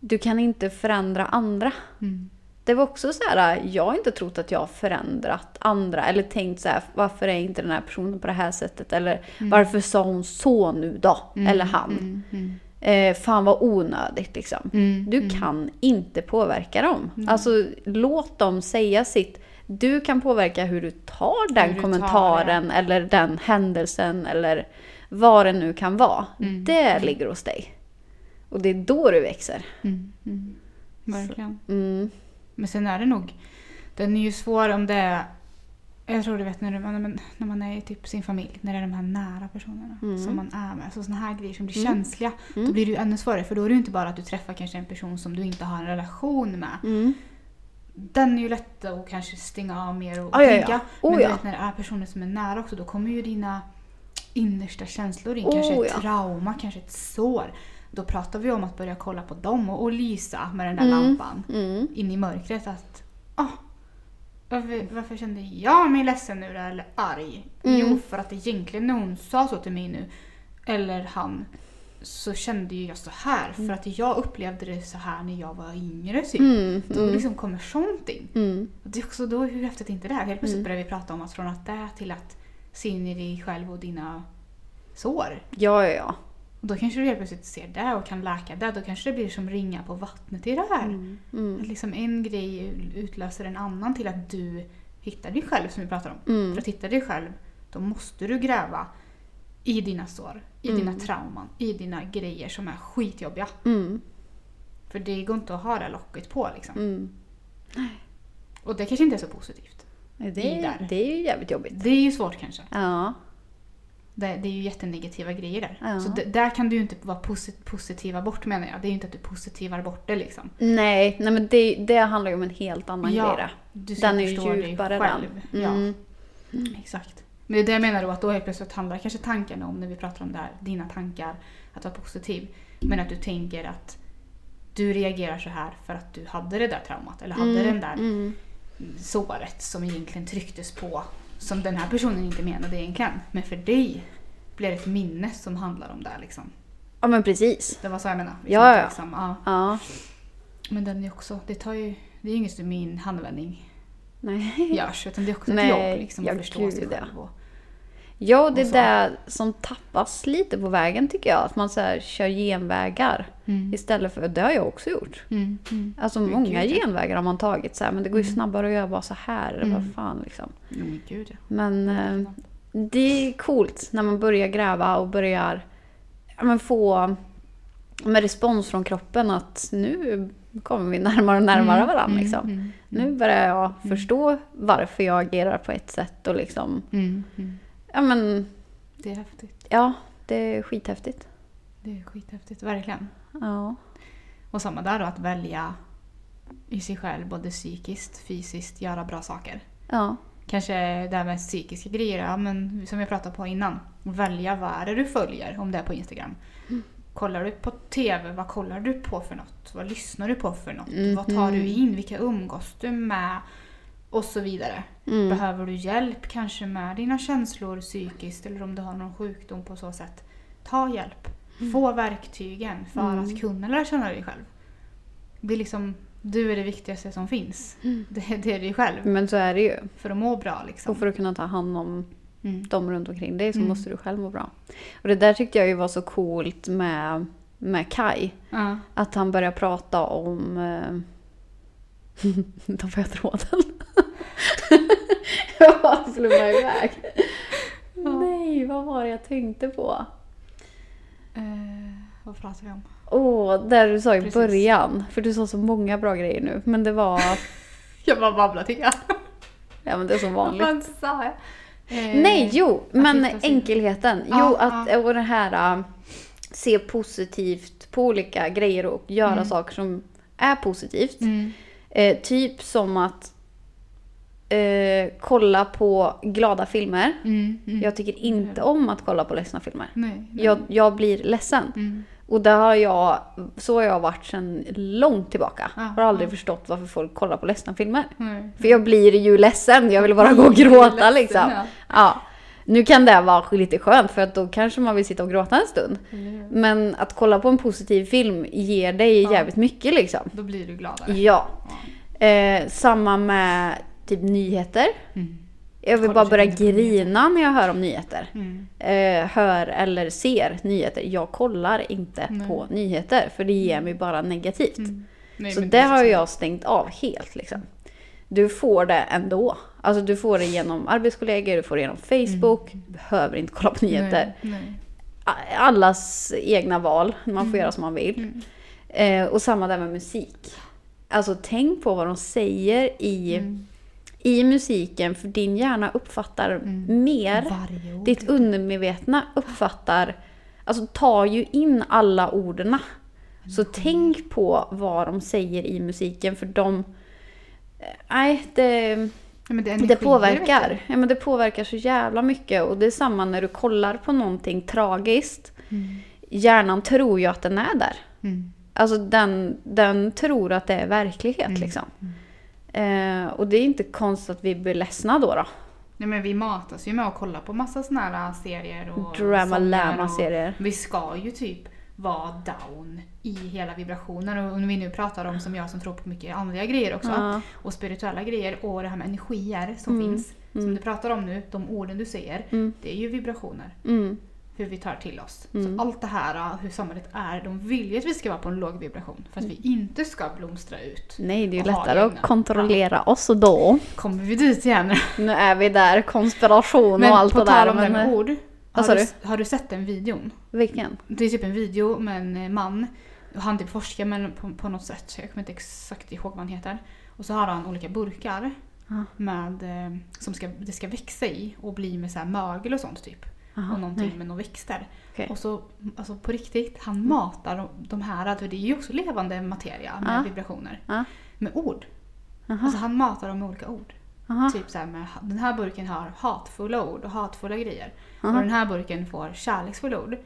du kan inte förändra andra. Mm. Det var också så här, jag har inte trott att jag har förändrat andra. Eller tänkt så här, varför är inte den här personen på det här sättet? Eller varför sa hon så nu då? Mm. Eller han. Mm. Mm. Eh, fan vad onödigt liksom. Mm. Du Mm. kan inte påverka dem. Mm. Alltså låt dem säga sitt. Du kan påverka hur du tar den Hur du tar kommentaren eller den händelsen eller vad det nu kan vara. Mm. Det ligger hos dig. Och det är då du växer. Mm. Mm. Verkligen. Mm. Men sen är det nog... Den är ju svår om det är... Jag tror du vet när, du, när, man, är i typ sin familj, när det är de här nära personerna Mm. som man är med. Så såna här grejer som blir Mm. känsliga. Då blir det ju ännu svårare för då är det ju inte bara att du träffar kanske en person som du inte har en relation med. Den är ju lätt att kanske stänga av mer och Ja, ja, ja. Oh, Men ja. när det är personer som är nära också, då kommer ju dina innersta känslor in. Oh, kanske ett ja. trauma, kanske ett sår. Då pratar vi om att börja kolla på dem och, och lysa med den där Mm. lampan Mm. in i mörkret. Att, ah, varför, varför kände jag mig ledsen nu eller arg? Mm. Jo, för att egentligen när hon sa så till mig nu, eller han, så kände ju jag så här. För att jag upplevde det så här när jag var yngre. Typ. Mm. Då Mm. liksom kommer sånt in. Mm. Det är också då, hur häftigt är inte det? här? Helt plötsligt Mm. börjar vi prata om att från att det till att se in i dig själv och dina sår. Ja, ja, ja. Och då kanske du helt plötsligt ser det och kan läka det. Då kanske det blir som ringa på vattnet i det här. Mm. Mm. Att liksom en grej utlöser en annan till att du hittar dig själv som vi pratar om. För Mm. att hitta dig själv, då måste du gräva i dina sår, i Mm. dina trauman, i dina grejer som är skitjobbiga. Mm. För det går inte att ha det locket på liksom. Mm. Och det kanske inte är så positivt. Det, är, det är ju jävligt jobbigt. Det är ju svårt kanske. Ja. Det, det är ju jättenegativa grejer där. Ja. Så det, där kan du ju inte vara posit, positiva bort menar jag. Det är ju inte att du positivar bort det liksom. Nej, nej men det, det handlar ju om en helt annan Ja, grej. Du ska Den är ju förstå dig djupare själv. den. Ja. Mm. Exakt. Men det är det jag menar då att då helt plötsligt handlar kanske tankarna om när vi pratar om det här, dina tankar, att vara positiv. Men att du tänker att du reagerar så här för att du hade det där traumat eller hade den där Mm. Såret som egentligen trycktes på som den här personen inte menade egentligen. Men för dig blir det ett minne som handlar om det liksom. Ja men precis. Det var så jag menade. Ja, ja. Liksom, ja. Ja. Men den är också, det tar ju, det är ju inget som min handvändning Nej. görs. Utan det är också ett Nej, jobb liksom, ja, att förstå sig själv. Och, Ja, det är det som tappas lite på vägen tycker jag. Att man så här, kör genvägar mm. istället för... Det har jag också gjort. Mm. Mm. Alltså Men många gud, genvägar har man tagit så här, men det går ju Mm. snabbare att göra bara så här. Mm. Vad fan liksom. Men gud. Men eh, det är coolt när man börjar gräva och börjar ja, men få med respons från kroppen att nu kommer vi närmare och närmare Mm, varandra. mm, Liksom. mm, Nu börjar jag Mm. förstå varför jag agerar på ett sätt och liksom, Mm. Mm. Ja men, Det är häftigt. ja, det är skithäftigt. Det är skithäftigt, verkligen. Ja. Och samma där då, att välja i sig själv, både psykiskt, fysiskt, göra bra saker. Ja. Kanske det här med psykiska grejer, ja, men som jag pratade på innan. Välja vad är det du följer, om det är på Instagram. Mm. Kollar du på TV, vad kollar du på för något? Vad lyssnar du på för något? Mhm. Vad tar du in? Vilka umgås du med? Och så vidare. Mm. Behöver du hjälp kanske med dina känslor psykiskt eller om du har någon sjukdom på så sätt. Ta hjälp. Få verktygen för Mm. att kunna lära känna dig själv. Det är liksom, du är det viktigaste som finns. Mm. Det, det är dig själv. Men så är det ju. För att må bra liksom. Och för att kunna ta hand om Mm. dem runt omkring dig så Mm. måste du själv må bra. Och det där tyckte jag ju var så coolt med, med Kai. Att han börjar prata om... Då får jag tråden. jag bara flummade iväg. Nej, vad var det jag tänkte på? Eh, vad pratar vi om? Åh, där du sa i Precis. början. För du sa så många bra grejer nu. Men det var... Jag bara babblar tycker jag. Ja men det är som vanligt. Vad sa jag? Eh, Nej, jo, men enkelheten. Ja, jo, att, och det här äh, se positivt på olika grejer och göra Mm. saker som är positivt. Mm. Eh, typ som att eh, kolla på glada filmer. Mm. Mm. Jag tycker inte om att kolla på ledsna filmer. Nej. nej. Jag, jag blir ledsen. Mm. Och där har jag, så har jag varit sedan långt tillbaka. Ja, har aldrig ja. förstått varför folk kollar på ledsna filmer. För jag blir ju ledsen, jag vill bara gå och Ledsen, gråta liksom. ja. Ja. Nu kan det vara lite skönt för att då kanske man vill sitta och gråta en stund. Hur? Men att kolla på en positiv film ger dig Ja. jävligt mycket liksom. Då blir du gladare. Ja. Ja. Eh, samma med typ nyheter. Mm. Jag vill bara börja grina när jag hör om nyheter. Mm. Eh, hör eller ser nyheter. Jag kollar inte Nej. på nyheter för det ger mig bara negativt. Mm. Nej, så det har jag stängt av helt liksom. Du får det ändå. Alltså du får det genom arbetskollegor, du får det genom Facebook. Du behöver inte kolla på nyheter. Nej, nej. Allas egna val, man får Mm. göra som man vill. Mm. Eh, och samma där med musik. Alltså tänk på vad de säger i, Mm. i musiken för din hjärna uppfattar Mm. mer. Ditt undermedvetna uppfattar, alltså tar ju in alla orden. Så tänk på vad de säger i musiken för de... eh, Nej, det, Ja, det, det påverkar. Ja, men det påverkar så jävla mycket. Och det är samma när du kollar på någonting tragiskt. Mm. Hjärnan tror ju att den är där. Mm. Alltså den, den tror att det är verklighet Mm. liksom. Eh, och det är inte konstigt att vi blir ledsna då. då. Nej, men vi matas ju med att kolla på massa såna här serier och Drama sånger lama och- serier. Vi ska ju typ vara down i hela vibrationen och om vi nu pratar om som jag som tror på mycket andliga grejer också Ja. och spirituella grejer och det här med energier som Mm, finns som du pratar om nu, de orden du säger, Mm. det är ju vibrationer. Mm. Hur vi tar till oss. Mm. Så allt det här, hur samhället är, de vill ju att vi ska vara på en låg vibration för att vi inte ska blomstra ut. Nej, det är ju lättare att kontrollera oss då. Kommer vi dit igen? Nu är vi där, konspiration Men och allt på det där. tal om det men, med eh, ord. Vad Har sa du, har du sett den videon? Vilken? Det är typ en video med en eh, man. Han typ forskar men på, på något sätt. Jag kommer inte exakt ihåg vad han heter. Och så har han olika burkar. Ja. Med, eh, som ska, det ska växa i och bli med så mögel och sånt typ. Aha, och någonting nej. med några växter. Okej. Och så alltså på riktigt, han matar de, de här, för det är ju också levande materia med Ja. vibrationer. Ja. Med ord. Aha, Alltså han matar dem med olika ord. aha, Typ så här med, den här burken har hatfulla ord och hatfulla grejer. Och den här burken får kärleksfulla ord.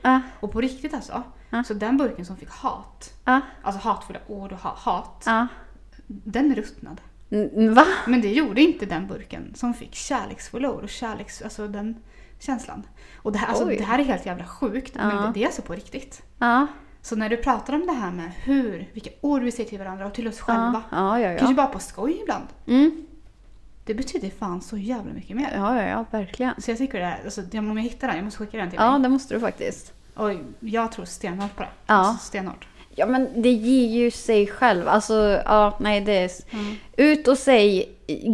Och på riktigt alltså. Så den burken som fick hat, alltså hatfulla ord och ha, hat, den ruttnade. Va? Men det gjorde inte den burken som fick kärleksfulla ord och kärleks, alltså den känslan. Och det här, alltså, Oj. det här är helt jävla sjukt, men Ja. det, det är alltså på riktigt. Ja. Så när du pratar om det här med hur, vilka ord vi säger till varandra och till oss själva. Ja. Kanske bara på skoj ibland. Mm. Det betyder fan så jävla mycket mer. Ja, ja, ja, verkligen. Så jag tycker det är, alltså, om jag hittar den, jag måste skicka den till Ja, dig. det måste du faktiskt. Och jag tror stenhårt på det. Ja. Alltså, stenhårt. Ja, men det ger ju sig själv. Alltså, ja, nej, det är... Mm. Ut och säg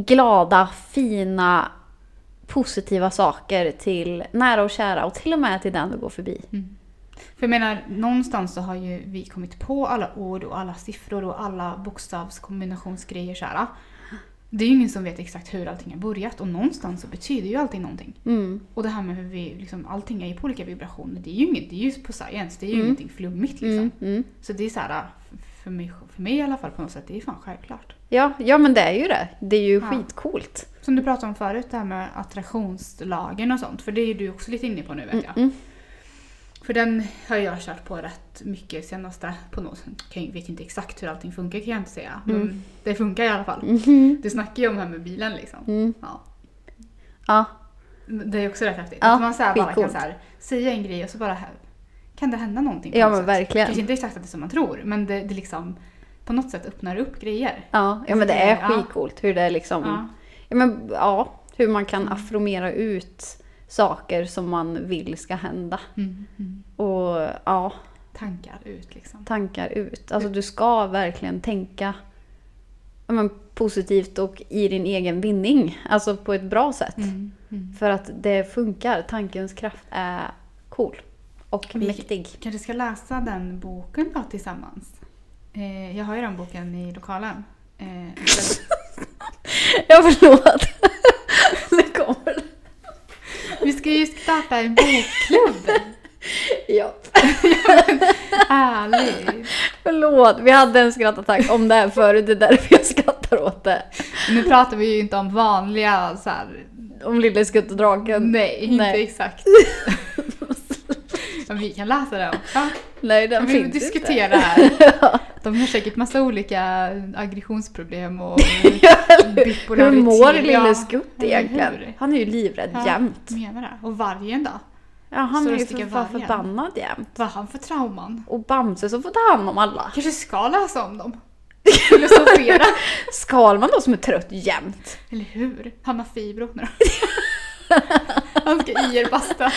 glada, fina, positiva saker till nära och kära och till och med till den du går förbi. För jag menar, någonstans så har ju vi kommit på alla ord och alla siffror och alla bokstavskombinationsgrejer så här. Det är ju ingen som vet exakt hur allting har börjat och någonstans så betyder ju allting någonting. Mm. Och det här med hur vi, liksom, allting är ju på olika vibrationer. Det är ju, inget, det är ju på science, det är ju Mm. ingenting flummigt liksom. Mm. Mm. Så det är så här, för mig, för mig i alla fall på något sätt, det är fan självklart. Ja, ja, men det är ju det. Det är ju Ja. skitcoolt. Som du pratade om förut, det här med attraktionslagen och sånt. För det är ju du också lite inne på nu vet jag. Mm. För den har jag kört på rätt mycket senaste, på något, jag vet inte exakt hur allting funkar kan jag inte säga. Men Mm. det funkar i alla fall. Mhm. Du snackar ju om det här med bilen liksom. Mm. Ja. Ja, Det är också rätt häftigt. Ja, att man så här bara kan så här, säga en grej och så bara kan det hända någonting på Ja, något men sätt. verkligen. Kanske inte exakt att det är som man tror, men det, det liksom på något sätt öppnar upp grejer. ja, ja men det är skitcoolt hur det är liksom... Ja. Ja, men, ja, hur man kan Mm. affirmera ut saker som man vill ska hända. Mm. Mm. Och ja, Tankar ut liksom. tankar ut. Alltså du ska verkligen tänka men, positivt och i din egen vinning. Alltså på ett bra sätt. Mm. Mm. För att det funkar. Tankens kraft är cool. Och Vi- mäktig. kanske ska läsa den boken då tillsammans. Eh, jag har ju den boken i lokalen. Eh, Ja, förlåt. det kommer. Vi ska ju starta en bokklubb. Ja. Ärligt. Förlåt, vi hade en skrattattack om det här förut. Det är därför jag skrattar åt det. Nu pratar vi ju inte om vanliga så här. Om Lille Skutt och draken. Nej, inte Nej. exakt. Men vi kan läsa det också. Nej, den Vi finns diskutera inte. här. De har säkert massa olika aggressionsproblem och Hur bipolaritet. mår Ja, Lille Skutt egentligen? hur? Han är ju livrädd Ja, jämt. menar det. Och vargen då? Ja, han Så är ju för fan förbannad jämt. Vad har han för trauman? Och Bamse som får ta hand om alla. Kanske ska läsa om dem? Filosofera. Skalman då som är trött jämt. Eller hur? Han har fibro nu Han ska i er basta.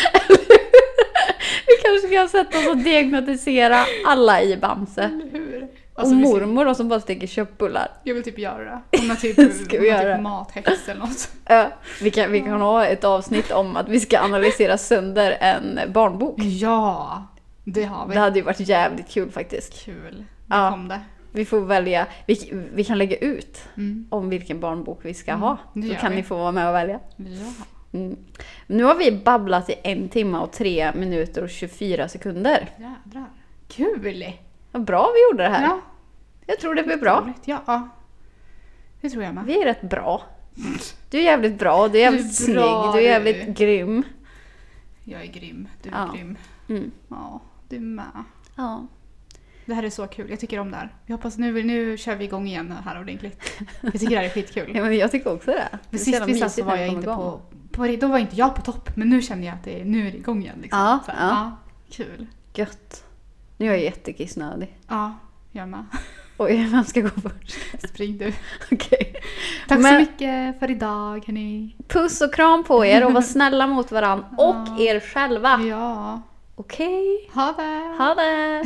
Vi kanske ska sätta oss och diagnostisera alla i Bamse. Hur? Och Alltså, ska- mormor då som bara steker köttbullar. Jag vill typ göra det. Hon har typ, hon har göra? typ mathäx eller något. Ja, vi, kan, vi kan ha ett avsnitt om att vi ska analysera sönder en barnbok. Ja, det har vi. Det hade ju varit jävligt kul faktiskt. Kul. Nu Ja. kom det. Vi får välja, vi, vi kan lägga ut Mm. om vilken barnbok vi ska Mm, ha. Så gör kan vi. ni få vara med och välja. Ja. Mm. Nu har vi babblat i en timme och tre minuter och 24 sekunder. Jädrar. Kul! Vad bra vi gjorde det här. Ja, Jag tror det blir bra. Ja, ja. Det tror jag med. Vi är rätt bra. Du är jävligt bra, du är jävligt Du är bra, snygg, du är du. jävligt grym. Jag är grym. Du är Ja. grym. Mm. Ja, du med. Ja. Det här är så kul. Jag tycker om det här. Jag hoppas nu, nu kör vi igång igen här ordentligt. Jag tycker det här är skitkul. ja, men jag tycker också det. Sist vi satt så var jag inte igång. på, på... Då var inte jag på topp, men nu känner jag att det är, nu är det igång igen. Liksom. Ja, så här, ja. Kul. Gött. Nu är jag jättekissnödig. Ja, jag med. Oj, vem ska gå först? Spring du. Okej. Tack Men- så mycket för idag hörni. Puss och kram på er och var snälla mot varandra och Ja. er själva. Ja, Okej? ha det! Ha det!